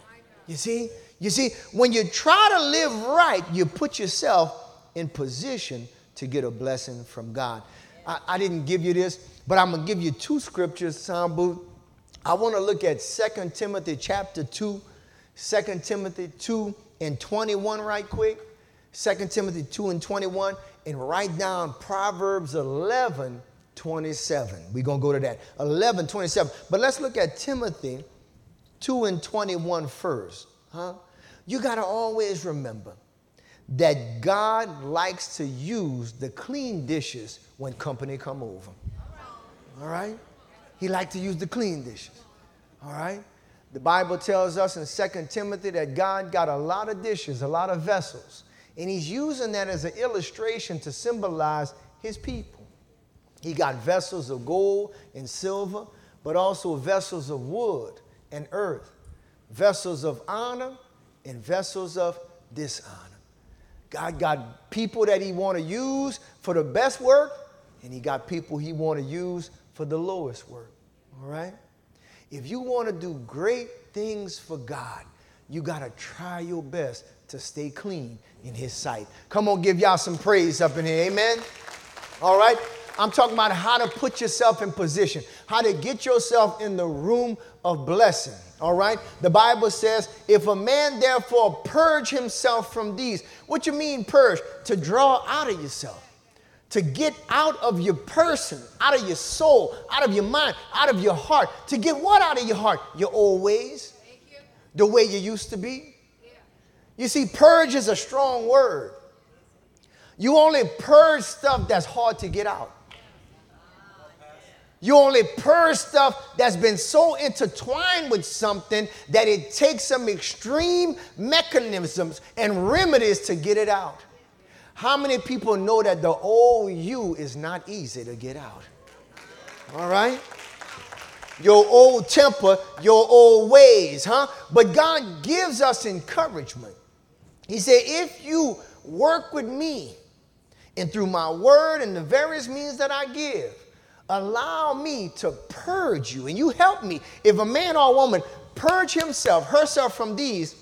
You see? You see, when you try to live right, you put yourself in position to get a blessing from God. I, I didn't give you this, but I'm going to give you two scriptures, Sambu. I want to look at 2 Timothy chapter 2, 2 Timothy 2 and 21 right quick. 2 Timothy 2 and 21, and write down Proverbs 11 27. We're going to go to that. 11, 27. But let's look at Timothy 2 and 21 first. Huh? You got to always remember that God likes to use the clean dishes when company come over. All right? He liked to use the clean dishes. All right? The Bible tells us in 2 Timothy that God got a lot of dishes, a lot of vessels. And he's using that as an illustration to symbolize his people. He got vessels of gold and silver, but also vessels of wood and earth, vessels of honor and vessels of dishonor. God got people that he want to use for the best work, and he got people he want to use for the lowest work. All right? If you want to do great things for God, you got to try your best to stay clean in his sight. Come on, give y'all some praise up in here. Amen. All right. I'm talking about how to put yourself in position, how to get yourself in the room of blessing. All right? The Bible says, if a man therefore purge himself from these, what you mean purge? To draw out of yourself. To get out of your person, out of your soul, out of your mind, out of your heart. To get what out of your heart? Your old ways, the way you used to be. You see, purge is a strong word. You only purge stuff that's hard to get out. You only purge stuff that's been so intertwined with something that it takes some extreme mechanisms and remedies to get it out. How many people know that the old you is not easy to get out? All right? Your old temper, your old ways, huh? But God gives us encouragement. He said, if you work with me and through my word and the various means that I give, allow me to purge you and you help me. If a man or a woman purge himself, herself from these,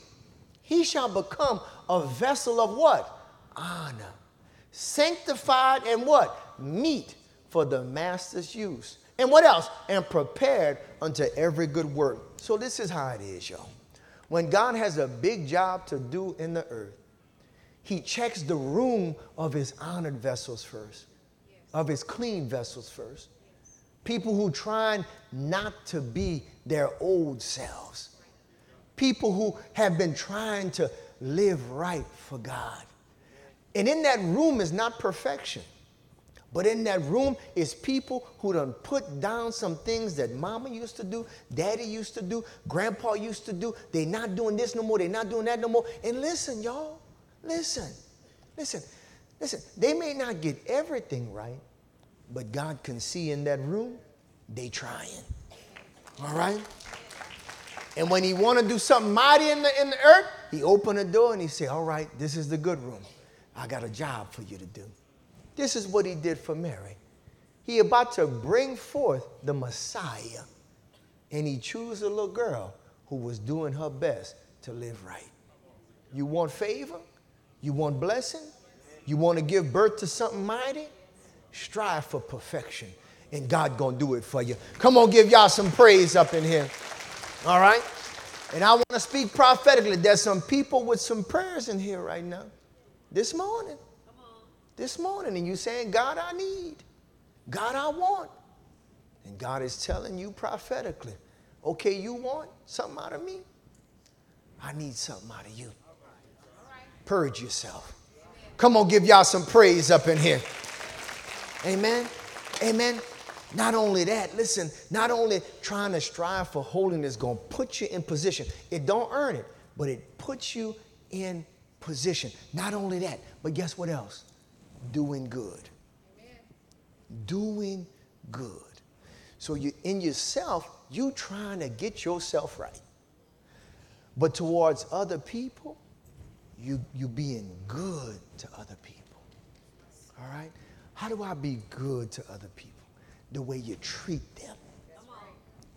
he shall become a vessel of what? Honor. Sanctified and what? Meet for the master's use. And what else? And prepared unto every good work. So this is how it is, y'all. When God has a big job to do in the earth, he checks the room of his honored vessels first, of his clean vessels first people who trying not to be their old selves, people who have been trying to live right for God. And in that room is not perfection. But in that room is people who done put down some things that mama used to do, daddy used to do, grandpa used to do. They not doing this no more, they not doing that no more. And listen, y'all, listen, listen, listen. They may not get everything right, but God can see in that room, they trying. All right? And when he want to do something mighty in the, in the earth, he open the door and he say, all right, this is the good room. I got a job for you to do. This is what he did for Mary. He about to bring forth the Messiah, and he chose a little girl who was doing her best to live right. You want favor? You want blessing? You want to give birth to something mighty? Strive for perfection, and God gonna do it for you. Come on, give y'all some praise up in here. All right? And I want to speak prophetically. There's some people with some prayers in here right now. This morning. This morning. And you saying, God, I need. God, I want. And God is telling you prophetically, okay, you want something out of me? I need something out of you. Purge yourself. Come on, give y'all some praise up in here. Amen. Amen. Not only that, listen, not only trying to strive for holiness going to put you in position. It don't earn it, but it puts you in position. Not only that, but guess what else? Doing good. Amen. Doing good. So you in yourself, you trying to get yourself right. But towards other people, you you being good to other people. All right? How do I be good to other people? The way you treat them.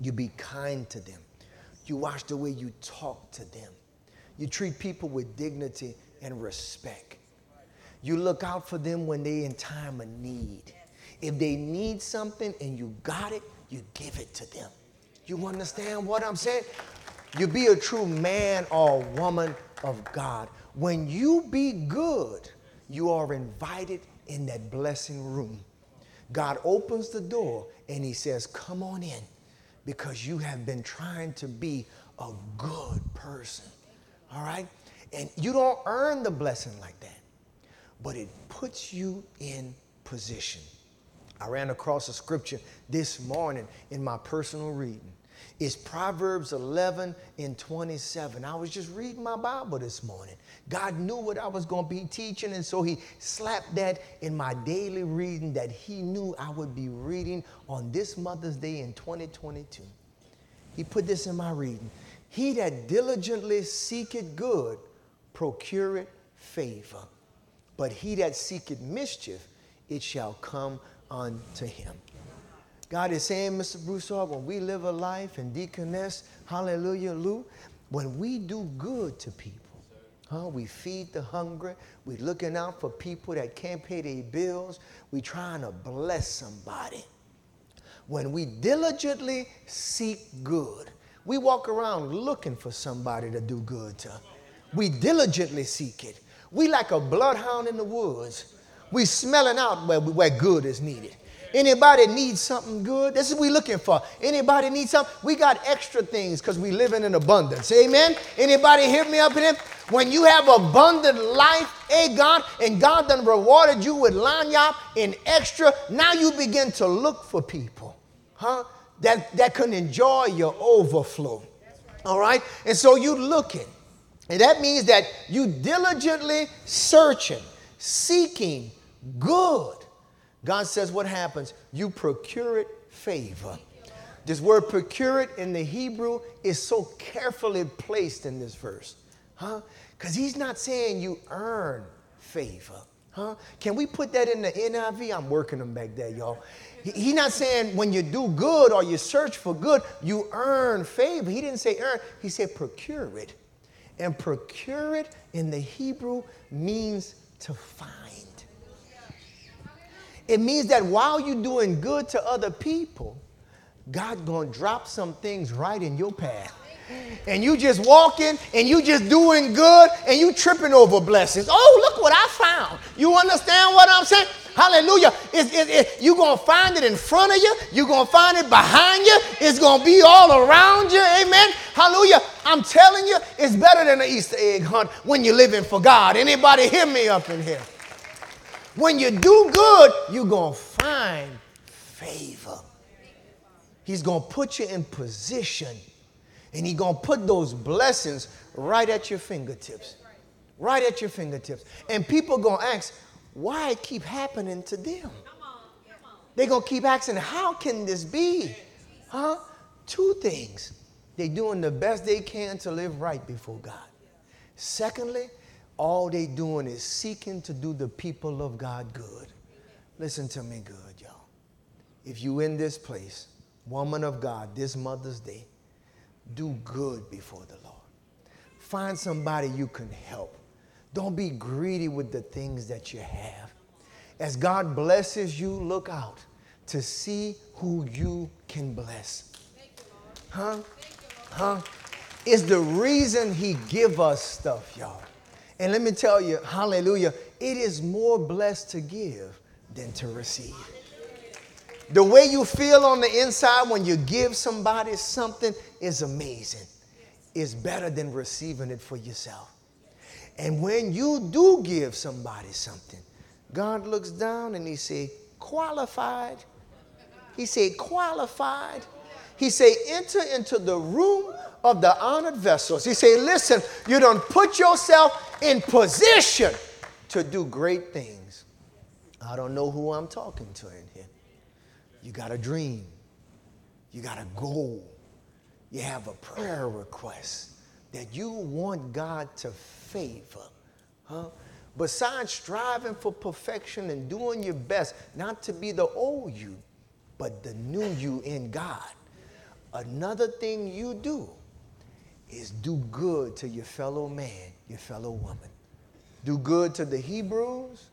You be kind to them. You watch the way you talk to them. You treat people with dignity and respect. You look out for them when they're in time of need. If they need something and you got it, you give it to them. You understand what I'm saying? You be a true man or woman of God. When you be good, you are invited in that blessing room. God opens the door and He says, Come on in because you have been trying to be a good person. All right? And you don't earn the blessing like that, but it puts you in position. I ran across a scripture this morning in my personal reading It's Proverbs 11 and 27. I was just reading my Bible this morning. God knew what I was going to be teaching, and so He slapped that in my daily reading that He knew I would be reading on this Mother's Day in 2022. He put this in my reading. He that diligently seeketh good, procureth favor. But he that seeketh mischief, it shall come unto him. God is saying, Mr. Broussard, when we live a life and deaconess, hallelujah, Lou, when we do good to people, Huh? We feed the hungry. we looking out for people that can't pay their bills. we trying to bless somebody. When we diligently seek good, we walk around looking for somebody to do good to. We diligently seek it. We like a bloodhound in the woods. We smelling out where, where good is needed. Anybody needs something good? This is what we looking for. Anybody need something? We got extra things because we living in abundance. Amen. Anybody hear me up in here? When you have abundant life, hey God, and God done rewarded you with lanyard and extra, now you begin to look for people, huh? That that can enjoy your overflow. All right? And so you looking. And that means that you diligently searching, seeking good God says what happens? You procure it favor. This word procure it in the Hebrew is so carefully placed in this verse. Huh? Because he's not saying you earn favor. Huh? Can we put that in the NIV? I'm working them back there, y'all. He's not saying when you do good or you search for good, you earn favor. He didn't say earn, he said procure it. And procure it in the Hebrew means to find. It means that while you're doing good to other people, God's gonna drop some things right in your path. And you just walking and you just doing good and you tripping over blessings. Oh, look what I found. You understand what I'm saying? Hallelujah. It, it, you're going to find it in front of you. You're going to find it behind you. It's going to be all around you. Amen. Hallelujah. I'm telling you, it's better than an Easter egg hunt when you're living for God. Anybody hear me up in here? When you do good, you're going to find favor. He's going to put you in position and he's going to put those blessings right at your fingertips. Right at your fingertips. And people going to ask, why it keep happening to them? They're going to keep asking, how can this be? Huh? Two things. They're doing the best they can to live right before God. Secondly, all they doing is seeking to do the people of God good. Listen to me good, y'all. If you in this place, woman of God, this Mother's Day, do good before the Lord. Find somebody you can help. Don't be greedy with the things that you have. As God blesses you, look out to see who you can bless. Huh? Huh? It's the reason he give us stuff, y'all. And let me tell you, hallelujah, it is more blessed to give than to receive. The way you feel on the inside when you give somebody something is amazing. It's better than receiving it for yourself. And when you do give somebody something, God looks down and he say, qualified. He say, qualified. He say, enter into the room of the honored vessels. He say, listen, you don't put yourself in position to do great things. I don't know who I'm talking to in here. You got a dream, you got a goal, you have a prayer request that you want God to favor. Huh? Besides striving for perfection and doing your best, not to be the old you, but the new you in God. Another thing you do is do good to your fellow man your fellow woman. Do good to the Hebrews,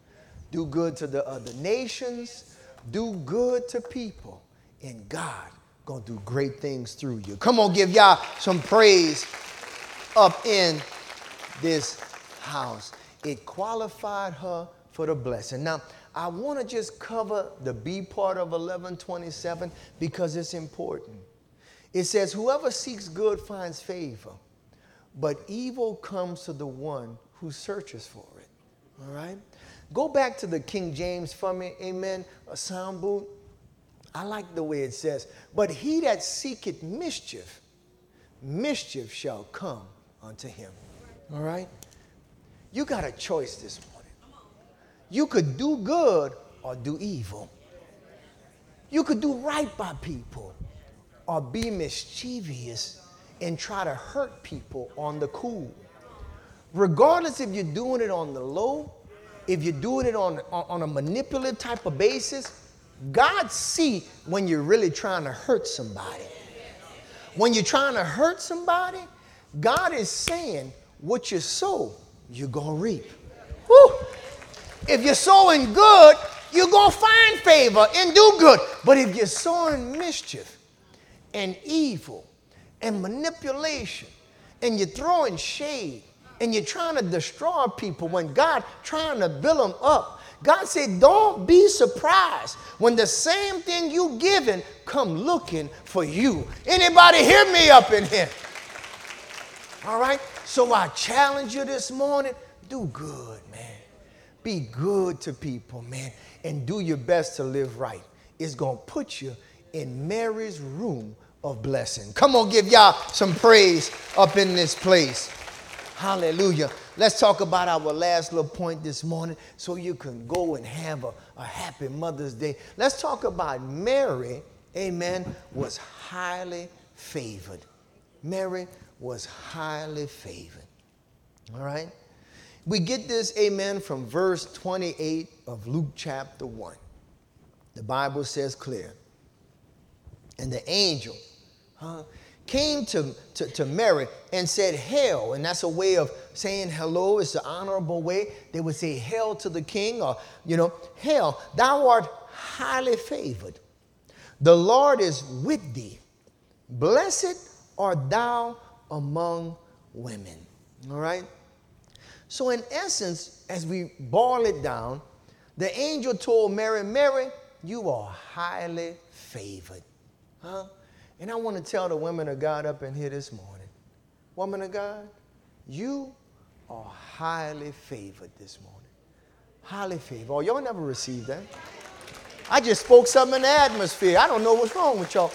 do good to the other nations, do good to people, and God gonna do great things through you. Come on, give y'all some praise up in this house. It qualified her for the blessing. Now, I want to just cover the B part of 1127 because it's important. It says, Whoever seeks good finds favor but evil comes to the one who searches for it. All right? Go back to the King James for me, amen, a sound boot. I like the way it says, but he that seeketh mischief, mischief shall come unto him. All right? You got a choice this morning. You could do good or do evil. You could do right by people or be mischievous and try to hurt people on the cool. Regardless if you're doing it on the low, if you're doing it on, on a manipulative type of basis, God see when you're really trying to hurt somebody. When you're trying to hurt somebody, God is saying what you sow, you're going to reap. Woo. If you're sowing good, you're going to find favor and do good. But if you're sowing mischief and evil and manipulation and you're throwing shade and you're trying to destroy people when God trying to build them up, God said, don't be surprised when the same thing you given come looking for you. Anybody hear me up in here? All right? So I challenge you this morning, do good, man. Be good to people, man, and do your best to live right. It's going to put you in Mary's room of blessing. Come on, give y'all some praise up in this place. Hallelujah. Let's talk about our last little point this morning so you can go and have a, a happy Mother's Day. Let's talk about Mary, amen, was highly favored. Mary was highly favored. All right? We get this, amen, from verse 28 of Luke chapter 1. The Bible says clear. And the angel, huh, came to, to, to Mary and said, Hail. And that's a way of saying hello. It's an honorable way. They would say, Hail to the king, or, you know, Hail, thou art highly favored. The Lord is with thee. Blessed art thou among women. All right? So, in essence, as we boil it down, the angel told Mary, Mary, you are highly favored. Huh? And I want to tell the women of God up in here this morning, woman of God, you are highly favored this morning. Highly favored. Oh, y'all never received that. I just spoke something in the atmosphere. I don't know what's wrong with y'all.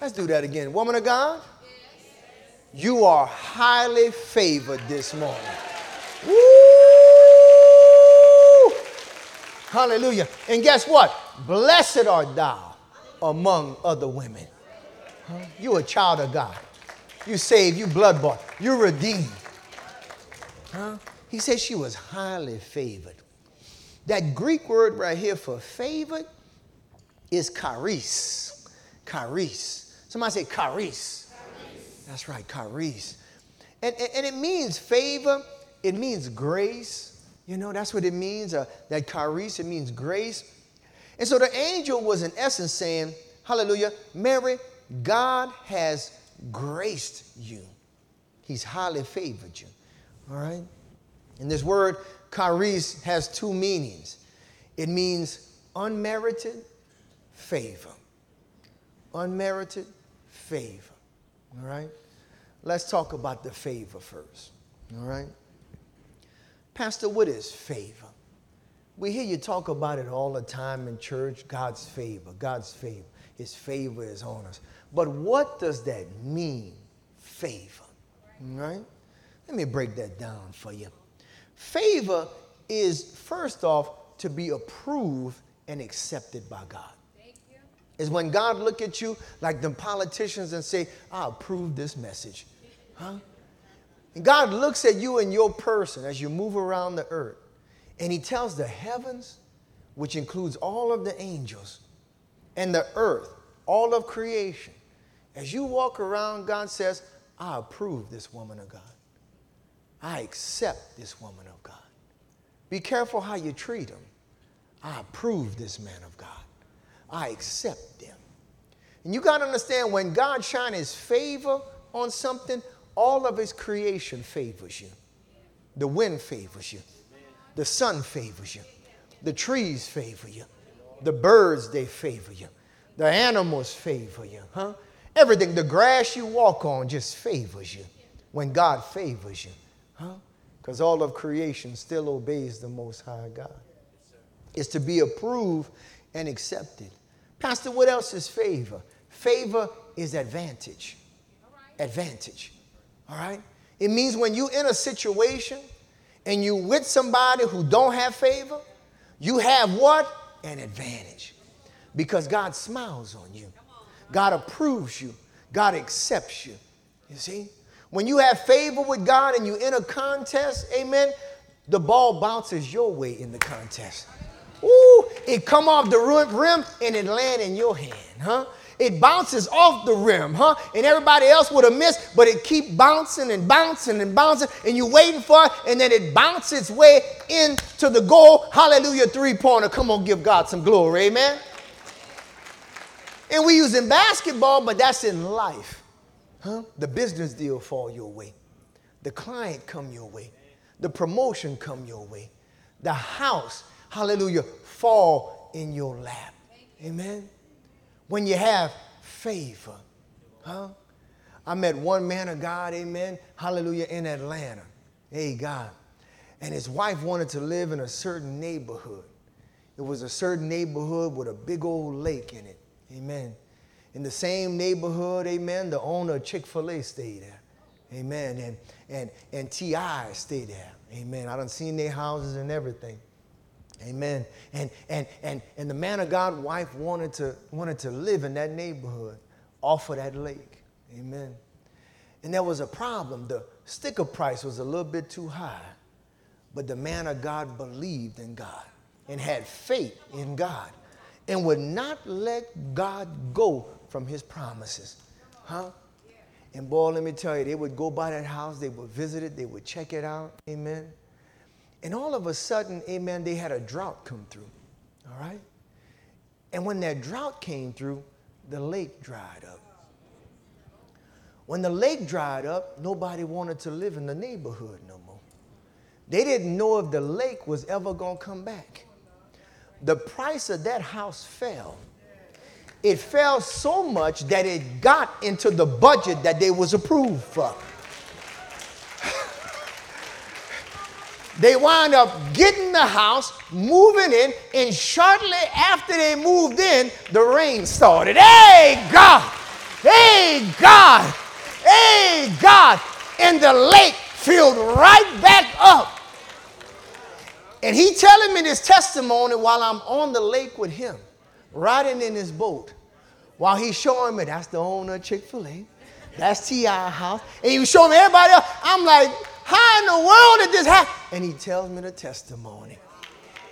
Let's do that again. Woman of God, you are highly favored this morning. Woo! Hallelujah. And guess what? Blessed art thou among other women. Huh? You a child of God. You saved, you blood bought, you redeemed. Huh? He said she was highly favored. That Greek word right here for favored is charis. Charis. Somebody say charis. That's right, charis. And, and, and, it means favor, it means grace. You know, that's what it means. Uh, that charis, it means grace. And so the angel was, in essence, saying, Hallelujah, Mary, God has graced you. He's highly favored you. All right? And this word, charis, has two meanings it means unmerited favor. Unmerited favor. All right? Let's talk about the favor first. All right? Pastor, what is favor? We hear you talk about it all the time in church God's favor, God's favor. His favor is on us. But what does that mean, favor? All right? Let me break that down for you. Favor is, first off, to be approved and accepted by God. Is when God look at you like the politicians and say, I approve this message. Huh? And God looks at you and your person as you move around the earth and he tells the heavens, which includes all of the angels, and the earth, all of creation, as you walk around, God says, I approve this woman of God. I accept this woman of God. Be careful how you treat him. I approve this man of God. I accept them. And you got to understand when God shines his favor on something, all of his creation favors you. The wind favors you. The sun favors you. The trees favor you. The birds, they favor you. The animals favor you, huh? Everything, the grass you walk on just favors you when God favors you, huh? Because all of creation still obeys the Most High God. It's to be approved and accepted. Pastor, what else is favor? Favor is advantage. Advantage. All right? It means when you're in a situation and you're with somebody who don't have favor, you have what? An advantage. Because God smiles on you. God approves you. God accepts you. You see? When you have favor with God and you're in a contest, amen, the ball bounces your way in the contest. Ooh, it come off the rim and it land in your hand, huh? It bounces off the rim, huh? And everybody else would have missed, but it keep bouncing and bouncing and bouncing, and you waiting for it, and then it bounces its way into the goal. Hallelujah, three-pointer. Come on, give God some glory, amen. And we use in basketball, but that's in life. Huh? The business deal fall your way. The client come your way. The promotion come your way. The house, hallelujah, fall in your lap. Amen. When you have favor. Huh? I met one man of God, amen, hallelujah, in Atlanta. Hey, God. And his wife wanted to live in a certain neighborhood. It was a certain neighborhood with a big old lake in it. Amen. In the same neighborhood, amen, the owner of Chick fil A stayed there. Amen. And, and, and T.I. stayed there. Amen. I done seen their houses and everything. Amen. And, and, and, and the man of God wife wanted to, wanted to live in that neighborhood off of that lake. Amen. And there was a problem. The sticker price was a little bit too high. But the man of God believed in God and had faith in God and would not let God go from his promises. Huh? And boy, let me tell you, they would go by that house, they would visit it, they would check it out. Amen. And all of a sudden, amen, they had a drought come through. All right? And when that drought came through, the lake dried up. When the lake dried up, nobody wanted to live in the neighborhood no more. They didn't know if the lake was ever going to come back the price of that house fell. It fell so much that it got into the budget that they was approved for. They wind up getting the house, moving in, and shortly after they moved in, the rain started. Hey, God! Hey, God! Hey, God! And the lake filled right back up. And he telling me this testimony while I'm on the lake with him, riding in his boat, while he's showing me that's the owner of Chick-fil-A, that's T.I. house, and he was showing me everybody else. I'm like, how in the world did this happen? And he tells me the testimony.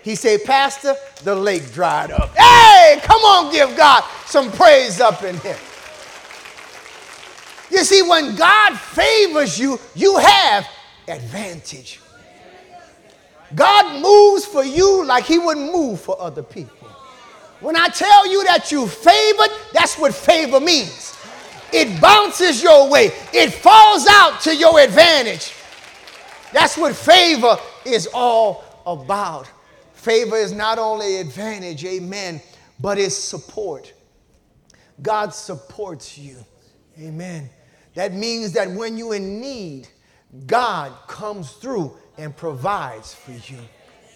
He said, Pastor, the lake dried up. Hey, come on, give God some praise up in here. You see, when God favors you, you have advantage. God moves for you like he wouldn't move for other people. When I tell you that you favored, that's what favor means. It bounces your way, it falls out to your advantage. That's what favor is all about. Favor is not only advantage, amen, but it's support. God supports you, amen. That means that when you're in need, God comes through and provides for you.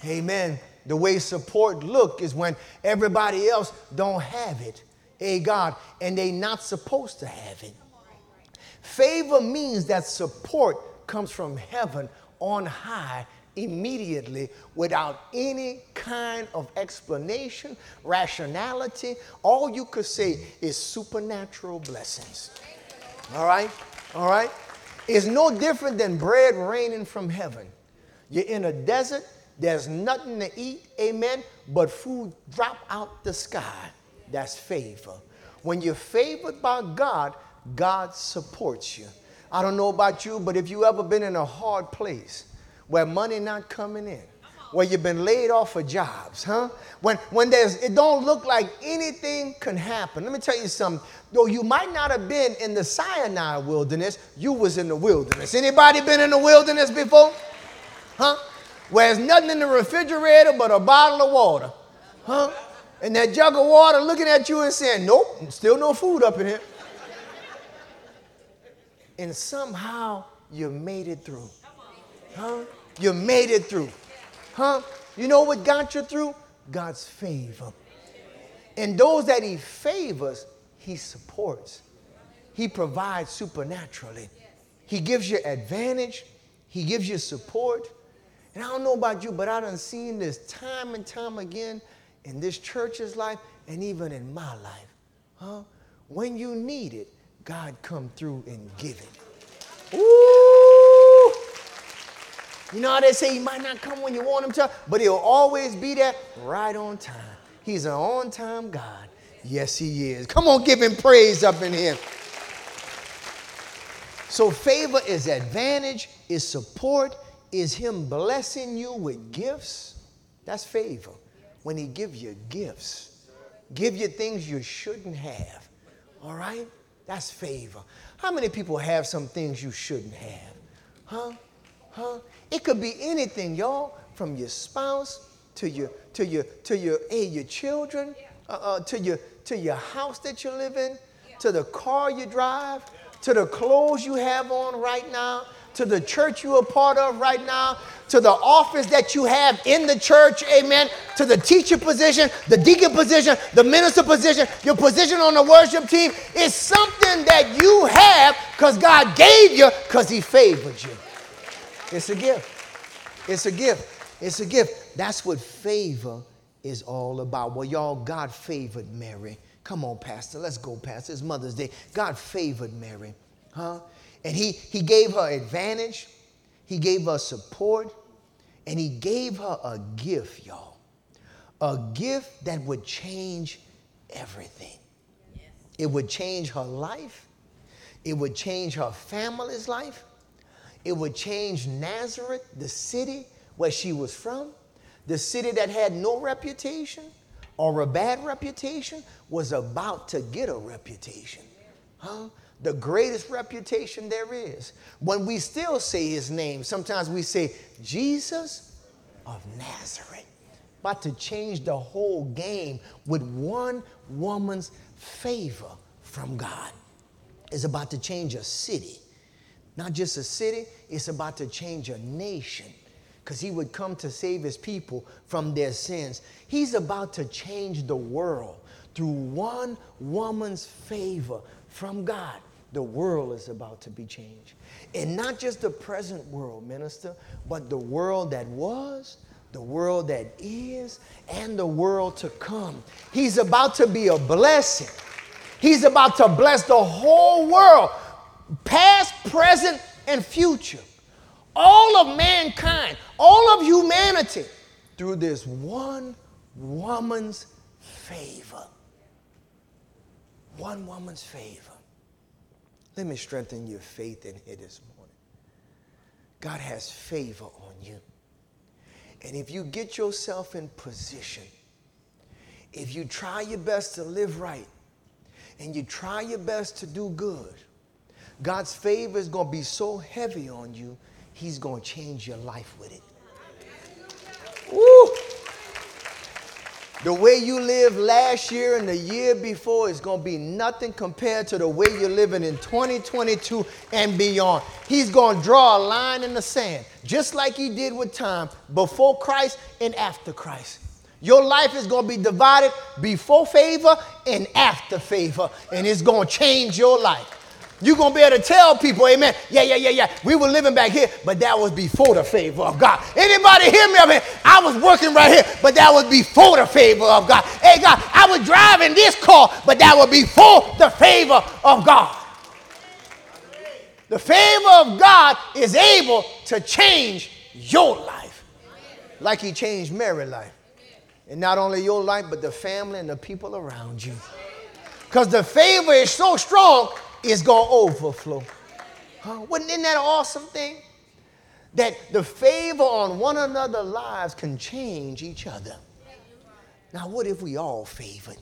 Amen. The way support look is when everybody else don't have it. Hey God, and they not supposed to have it. Favor means that support comes from heaven on high immediately without any kind of explanation, rationality. All you could say is supernatural blessings. All right? All right? It's no different than bread raining from heaven. You're in a desert, there's nothing to eat, amen, but food drop out the sky. That's favor. When you're favored by God, God supports you. I don't know about you, but if you ever been in a hard place where money not coming in, where you've been laid off of jobs, huh? When when there's it don't look like anything can happen. Let me tell you something. Though you might not have been in the Sinai wilderness, you was in the wilderness. Anybody been in the wilderness before? Huh? Where there's nothing in the refrigerator but a bottle of water. Huh? And that jug of water looking at you and saying, Nope, still no food up in here. And somehow you made it through. Huh? You made it through. Huh? You know what got you through? God's favor. And those that He favors, He supports. He provides supernaturally. He gives you advantage. He gives you support. And I don't know about you, but I done seen this time and time again in this church's life and even in my life. Huh? When you need it, God come through and give it. Ooh! You know how they say he might not come when you want him to, but he'll always be there right on time. He's an on time God. Yes, He is. Come on, give Him praise up in here. So, favor is advantage, is support, is Him blessing you with gifts. That's favor. When He give you gifts, give you things you shouldn't have. All right? That's favor. How many people have some things you shouldn't have? Huh? Huh? It could be anything, y'all, from your spouse to your to your to your hey, your children, uh, uh, to your to your house that you live in, to the car you drive, to the clothes you have on right now, to the church you're a part of right now, to the office that you have in the church, amen, to the teacher position, the deacon position, the minister position, your position on the worship team. It's something that you have because God gave you because He favored you. It's a gift. It's a gift. It's a gift. That's what favor is all about. Well, y'all, God favored Mary. Come on, Pastor. Let's go, Pastor. It's Mother's Day. God favored Mary. Huh? And he, he gave her advantage, he gave her support, and he gave her a gift, y'all. A gift that would change everything. Yes. It would change her life, it would change her family's life, it would change Nazareth, the city where she was from, the city that had no reputation or a bad reputation was about to get a reputation. Huh? The greatest reputation there is. When we still say his name, sometimes we say, Jesus of Nazareth. About to change the whole game with one woman's favor from God. It's about to change a city. Not just a city, it's about to change a nation because he would come to save his people from their sins. He's about to change the world through one woman's favor from God. The world is about to be changed. And not just the present world, minister, but the world that was, the world that is, and the world to come. He's about to be a blessing. He's about to bless the whole world, past, present, and future all of mankind, all of humanity, through this one woman's favor. One woman's favor. Let me strengthen your faith in here this morning. God has favor on you. And if you get yourself in position, if you try your best to live right, and you try your best to do good, God's favor is going to be so heavy on you He's going to change your life with it. Woo! The way you lived last year and the year before is going to be nothing compared to the way you're living in 2022 and beyond. He's going to draw a line in the sand, just like he did with time, before Christ and after Christ. Your life is going to be divided before favor and after favor, and it's going to change your life. You're going to be able to tell people, amen, yeah, yeah, yeah, yeah, we were living back here, but that was before the favor of God. Anybody hear me? I mean, I was working right here, but that was before the favor of God. Hey, God, I was driving this car, but that was before the favor of God. The favor of God is able to change your life like he changed Mary's life. And not only your life, but the family and the people around you. Because the favor is so strong, is going to overflow. Huh? Wasn't isn't that an awesome thing? That the favor on one another's lives can change each other. Now, what if we all favored?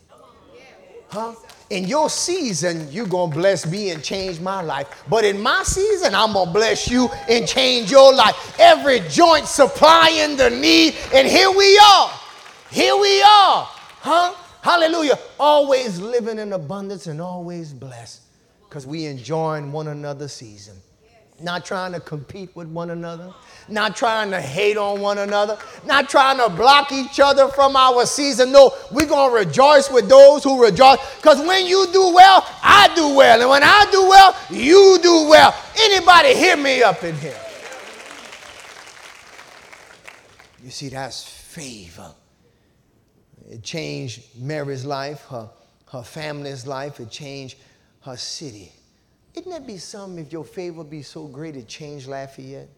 Huh? In your season, you're going to bless me and change my life. But in my season, I'm going to bless you and change your life. Every joint supplying the need. And here we are. Here we are. Huh? Hallelujah. Always living in abundance and always blessed because we enjoying one another's season. Not trying to compete with one another, not trying to hate on one another, not trying to block each other from our season. No, we're going to rejoice with those who rejoice because when you do well, I do well. And when I do well, you do well. Anybody hear me up in here? You see, that's favor. It changed Mary's life, her, her family's life. It changed her city. Isn't that be something if your favor be so great it changed Lafayette?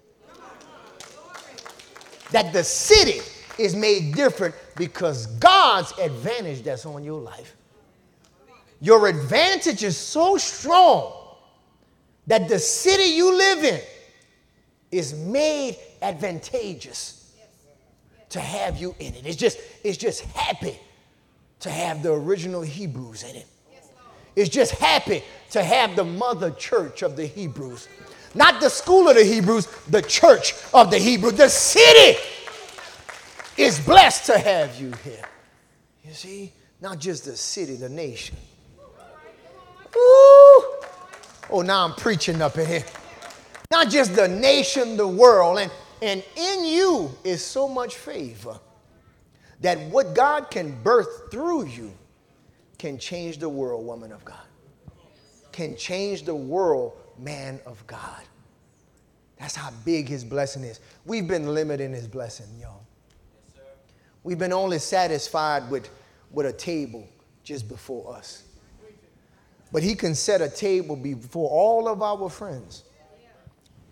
That the city is made different because God's advantage that's on your life. Your advantage is so strong that the city you live in is made advantageous to have you in it. It's just, it's just happy to have the original Hebrews in it. It's just happy to have the mother church of the Hebrews. Not the school of the Hebrews, the church of the Hebrews. The city is blessed to have you here. You see, not just the city, the nation. Ooh. Oh, now I'm preaching up in here. Not just the nation, the world. And, and in you is so much favor that what God can birth through you can change the world, woman of God. Can change the world, man of God. That's how big his blessing is. We've been limiting his blessing, y'all. We've been only satisfied with, with a table just before us. But he can set a table before all of our friends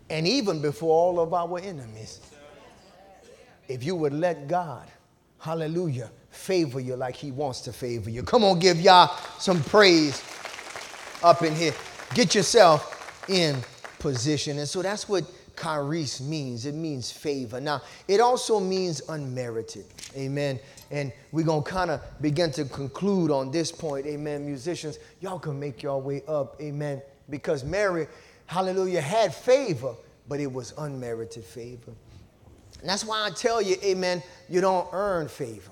and even before all of our enemies. If you would let God, hallelujah, favor you like he wants to favor you. Come on, give y'all some praise up in here. Get yourself in position. And so that's what charis means. It means favor. Now, it also means unmerited. Amen. And we're going to kind of begin to conclude on this point. Amen. Musicians, y'all can make your way up. Amen. Because Mary, hallelujah, had favor, but it was unmerited favor. And that's why I tell you, amen, you don't earn favor.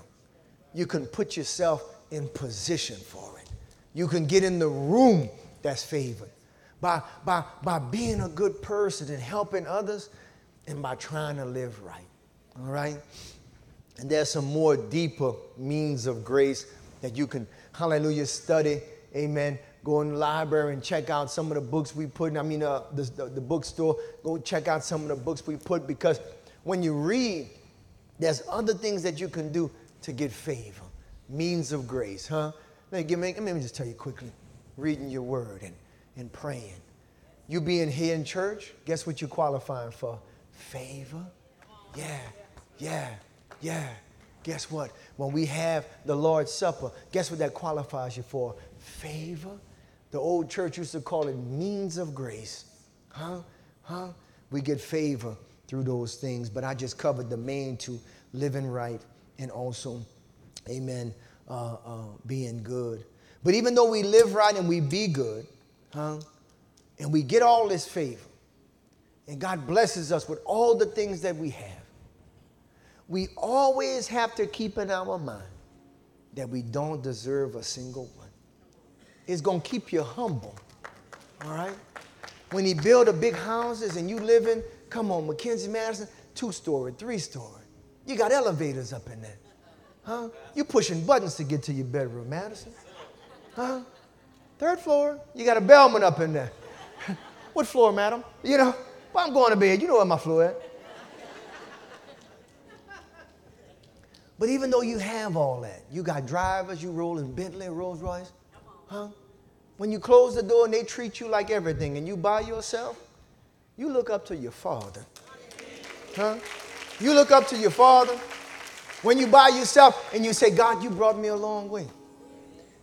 You can put yourself in position for it. You can get in the room that's favored by, by, by being a good person and helping others and by trying to live right. All right? And there's some more deeper means of grace that you can, hallelujah, study. Amen. Go in the library and check out some of the books we put. In. I mean, uh, the, the, the bookstore, go check out some of the books we put because when you read, there's other things that you can do to get favor, means of grace, huh? Let me, let me just tell you quickly reading your word and and praying. You being here in church, guess what you're qualifying for? Favor. Yeah, yeah, yeah. Guess what? When we have the Lord's Supper, guess what that qualifies you for? Favor. The old church used to call it means of grace. Huh? Huh? We get favor through those things, but I just covered the main two living right and also, amen, uh, uh, being good. But even though we live right and we be good, huh? And we get all this favor. And God blesses us with all the things that we have. We always have to keep in our mind that we don't deserve a single one. It's going to keep you humble. All right? When he build a big houses and you live in, come on, Mackenzie Madison, two story, three story. You got elevators up in there. Huh? You pushing buttons to get to your bedroom, Madison. Huh? Third floor. You got a bellman up in there. what floor, madam? You know, well, I'm going to bed. You know where my floor at. But even though you have all that, you got drivers, you roll in Bentley, Rolls Royce, huh? When you close the door and they treat you like everything and you by yourself, you look up to your father. Huh? You look up to your father when you by yourself and you say, God, you brought me a long way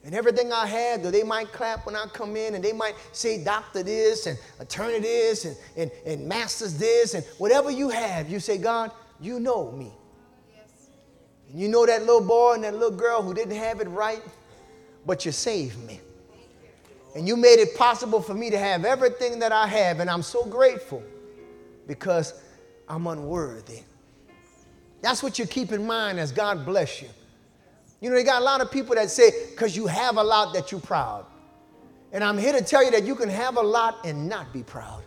and everything I had, though they might clap when I come in, and they might say doctor this and attorney this and, and, and master's this, and whatever you have, you say, God, you know me. Yes. And you know that little boy and that little girl who didn't have it right, but you saved me. And you made it possible for me to have everything that I have, and I'm so grateful because I'm unworthy. That's what you keep in mind as God bless you. You know, they got a lot of people that say, because you have a lot that you're proud. And I'm here to tell you that you can have a lot and not be proud.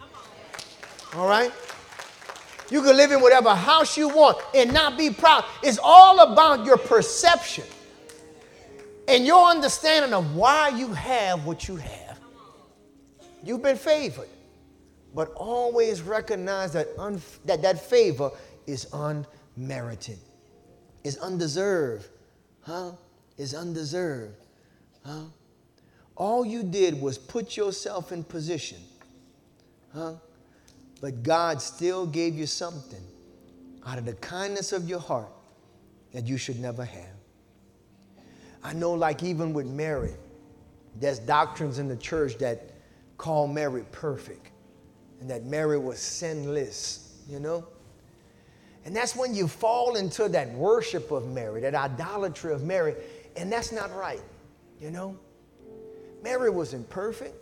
All right? You can live in whatever house you want and not be proud. It's all about your perception and your understanding of why you have what you have. You've been favored, but always recognize that that, that favor is unmerited, is undeserved huh, is undeserved. Huh? All you did was put yourself in position. Huh? But God still gave you something out of the kindness of your heart that you should never have. I know, like even with Mary, there's doctrines in the church that call Mary perfect and that Mary was sinless, you know? And that's when you fall into that worship of Mary, that idolatry of Mary, and that's not right, you know? Mary wasn't perfect.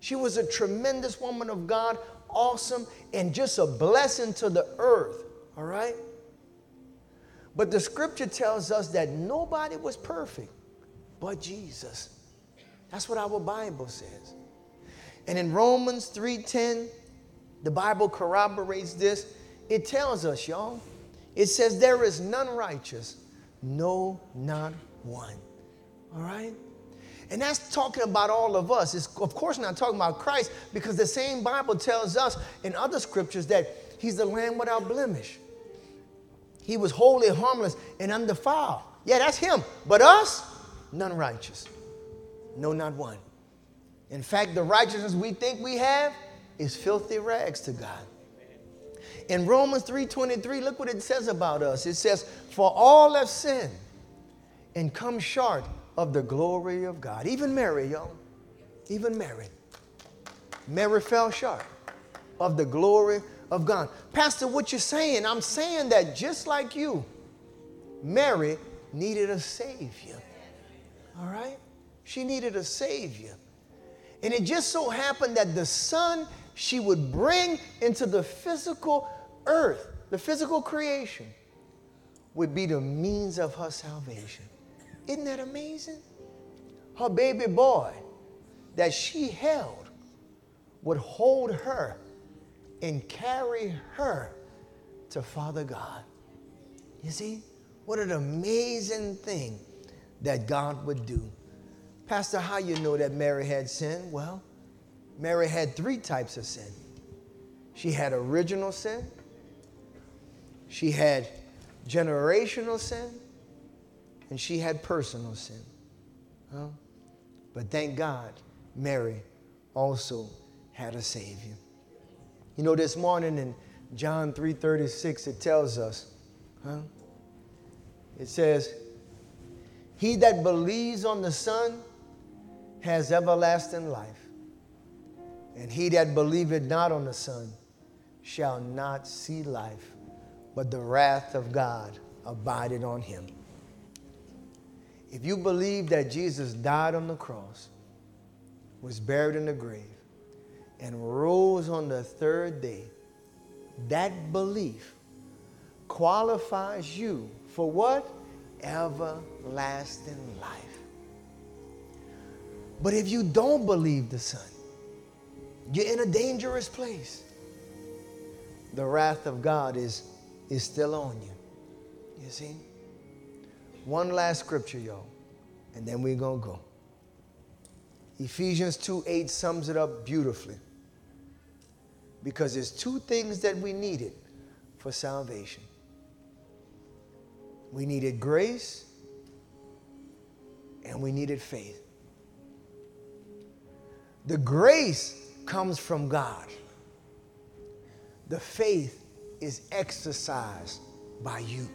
She was a tremendous woman of God, awesome, and just a blessing to the earth, all right? But the scripture tells us that nobody was perfect but Jesus. That's what our Bible says. And in Romans 3:10, the Bible corroborates this. It tells us, y'all, it says there is none righteous, no not one. All right? And that's talking about all of us. It's of course not talking about Christ because the same Bible tells us in other scriptures that he's the lamb without blemish. He was holy, harmless, and undefiled. Yeah, that's him. But us, none righteous. No, not one. In fact, the righteousness we think we have is filthy rags to God. In Romans 3:23, look what it says about us. It says, "For all have sinned and come short of the glory of God." Even Mary, y'all. Even Mary. Mary fell short of the glory of God. Pastor, what you're saying, I'm saying that just like you, Mary needed a Savior. All right? She needed a Savior. And it just so happened that the Son she would bring into the physical earth, the physical creation, would be the means of her salvation. Isn't that amazing? Her baby boy that she held would hold her and carry her to Father God. You see, what an amazing thing that God would do. Pastor, how you know that Mary had sin? Well, Mary had three types of sin. She had original sin, she had generational sin, and she had personal sin. Huh? But thank God, Mary also had a Savior. You know, this morning in John 3:36, it tells us, huh? It says, He that believes on the Son has everlasting life, and he that believeth not on the Son shall not see life, but the wrath of God abided on him. If you believe that Jesus died on the cross, was buried in the grave, and rose on the third day, that belief qualifies you for what? Everlasting life. But if you don't believe the Son, you're in a dangerous place. The wrath of God is, is still on you. You see? One last scripture, y'all, and then we're going to go. Ephesians 2 8 sums it up beautifully because there's two things that we needed for salvation we needed grace and we needed faith. The grace comes from God, the faith is exercised by you.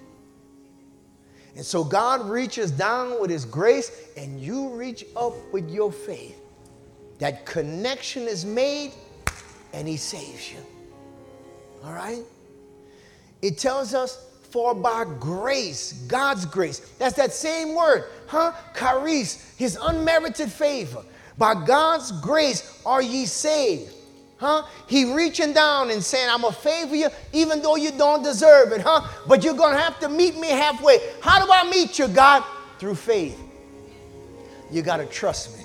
And so God reaches down with His grace, and you reach up with your faith. That connection is made, and He saves you. All right? It tells us, for by grace, God's grace, that's that same word, huh? Charis, His unmerited favor. By God's grace are ye saved. Huh? He reaching down and saying, I'm a favor you, even though you don't deserve it, huh? But you're gonna have to meet me halfway. How do I meet you, God? Through faith. You gotta trust me.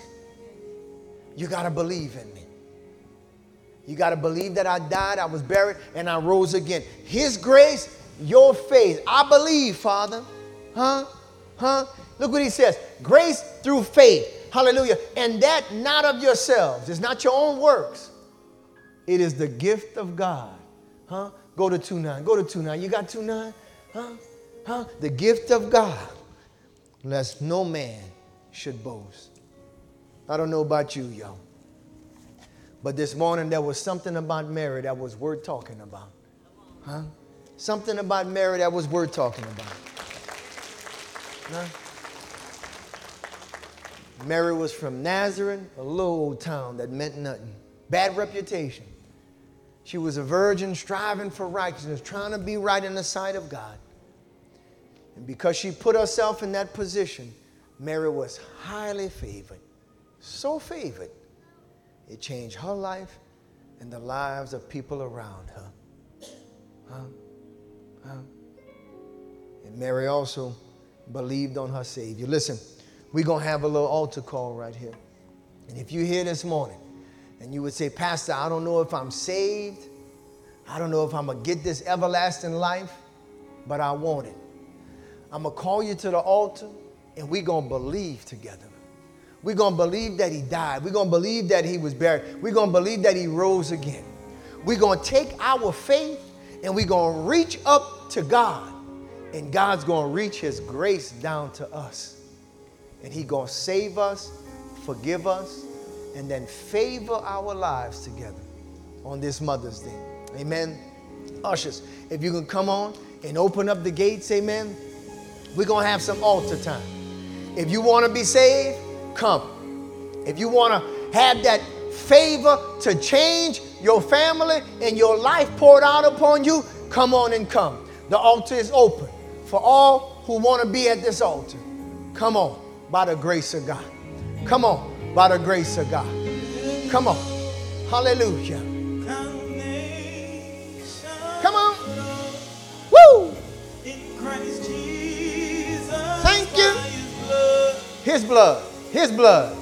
You gotta believe in me. You got to believe that I died, I was buried, and I rose again. His grace, your faith. I believe, Father. Huh? Huh? Look what he says grace through faith. Hallelujah. And that not of yourselves. It's not your own works. It is the gift of God. Huh? Go to 2 9. Go to 2 9. You got 2 9? Huh? Huh? The gift of God, lest no man should boast. I don't know about you, y'all. But this morning there was something about Mary that was worth talking about. Huh? Something about Mary that was worth talking about. Huh? Mary was from Nazareth, a little old town that meant nothing. Bad reputation. She was a virgin striving for righteousness, trying to be right in the sight of God. And because she put herself in that position, Mary was highly favored. So favored, it changed her life and the lives of people around her. Huh? Huh? And Mary also believed on her Savior. Listen, we're going to have a little altar call right here. And if you're here this morning and you would say, Pastor, I don't know if I'm saved, I don't know if I'm going to get this everlasting life, but I want it. I'm going to call you to the altar and we're going to believe together. We're going to believe that he died. We're going to believe that he was buried. We're going to believe that he rose again. We're going to take our faith and we're going to reach up to God. And God's going to reach his grace down to us. And he's going to save us, forgive us, and then favor our lives together on this Mother's Day. Amen. Ushers, if you can come on and open up the gates, amen. We're going to have some altar time. If you want to be saved, come. If you want to have that favor to change your family and your life poured out upon you, come on and come. The altar is open for all who want to be at this altar. Come on, by the grace of God. Come on, by the grace of God. Come on. Hallelujah. Come on. Woo! In Christ Jesus. Thank you. His blood. His blood.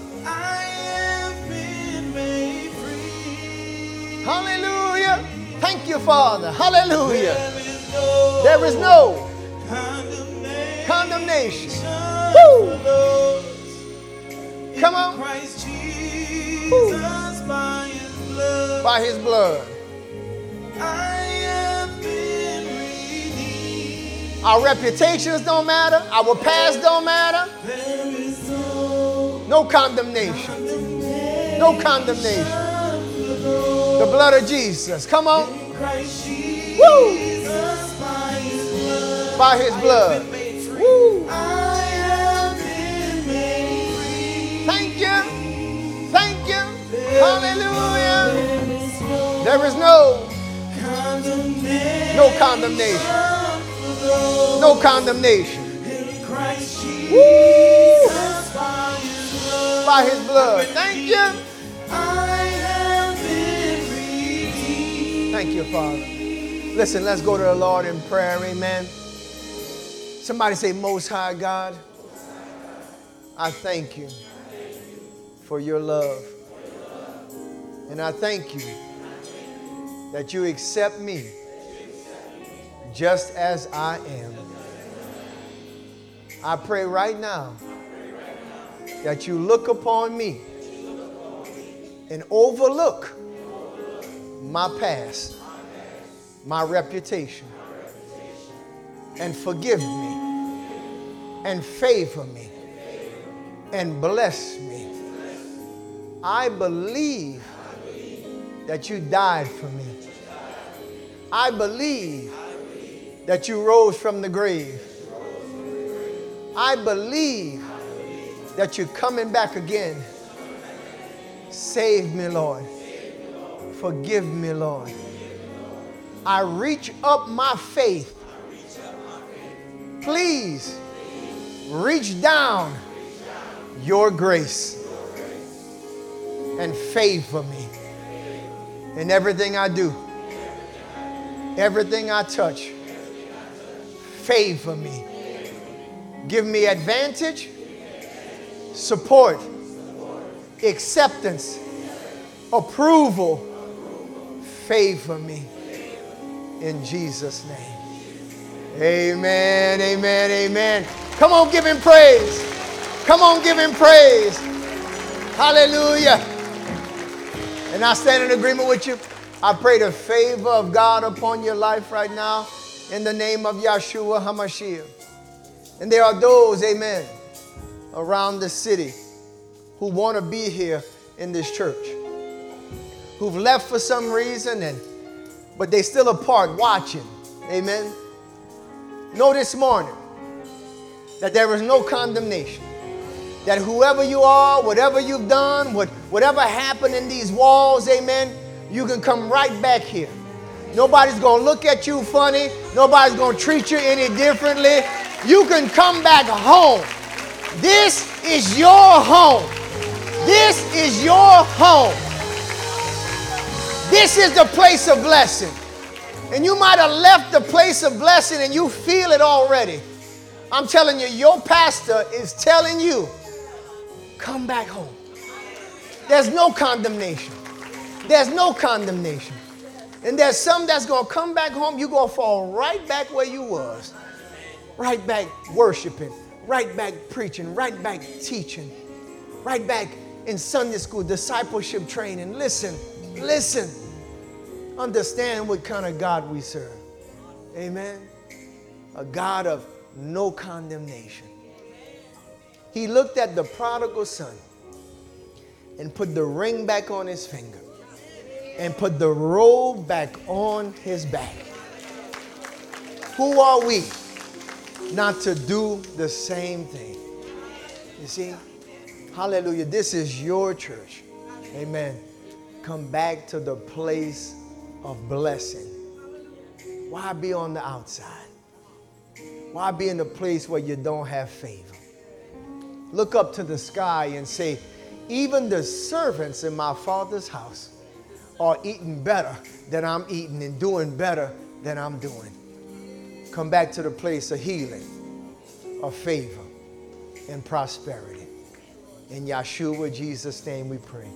Hallelujah. Thank you, Father. Hallelujah. There is no condemnation. Woo. Come on. Woo. By his blood. Our reputations don't matter. Our past don't matter. No condemnation. No condemnation. The blood of Jesus. Come on. Woo. By his blood. Woo. Thank you. Thank you. Hallelujah. There is no no condemnation. No condemnation. Woo. By his blood. Thank you. Thank you, Father. Listen, let's go to the Lord in prayer. Amen. Somebody say, Most High God, I thank you for your love. And I thank you that you accept me just as I am. I pray right now that you look upon me and overlook my past, my reputation, and forgive me, and favor me, and bless me. I believe that you died for me. I believe that you rose from the grave. I believe that you're coming back again. Save me, Lord. Forgive me, Lord. I reach up my faith. Please reach down your grace and favor me in everything I do, everything I touch. Favor me. Give me advantage, support, acceptance, approval favor me in Jesus' name. Amen, amen, amen. Come on, give him praise. Come on, give him praise. Hallelujah. And I stand in agreement with you. I pray the favor of God upon your life right now in the name of Yahshua HaMashiach. And there are those, amen, around the city who want to be here in this church who've left for some reason and but they still apart watching. Amen. Know this morning that there is no condemnation. That whoever you are, whatever you've done, what, whatever happened in these walls, amen, you can come right back here. Nobody's gonna look at you funny, nobody's gonna treat you any differently. You can come back home. This is your home. This is your home. This is the place of blessing. And you might have left the place of blessing and you feel it already. I'm telling you, your pastor is telling you, come back home. There's no condemnation. There's no condemnation. And there's some that's going to come back home, you're going to fall right back where you was. Right back worshiping, right back preaching, right back teaching, right back in Sunday school, discipleship training. Listen, listen. Understand what kind of God we serve. Amen. A God of no condemnation. He looked at the prodigal son and put the ring back on his finger and put the robe back on his back. Who are we not to do the same thing? You see? Hallelujah. This is your church. Amen. Come back to the place of blessing. Why be on the outside? Why be in a place where you don't have favor? Look up to the sky and say, even the servants in my father's house are eating better than I'm eating and doing better than I'm doing. Come back to the place of healing, of favor, and prosperity. In Yeshua Jesus' name we pray.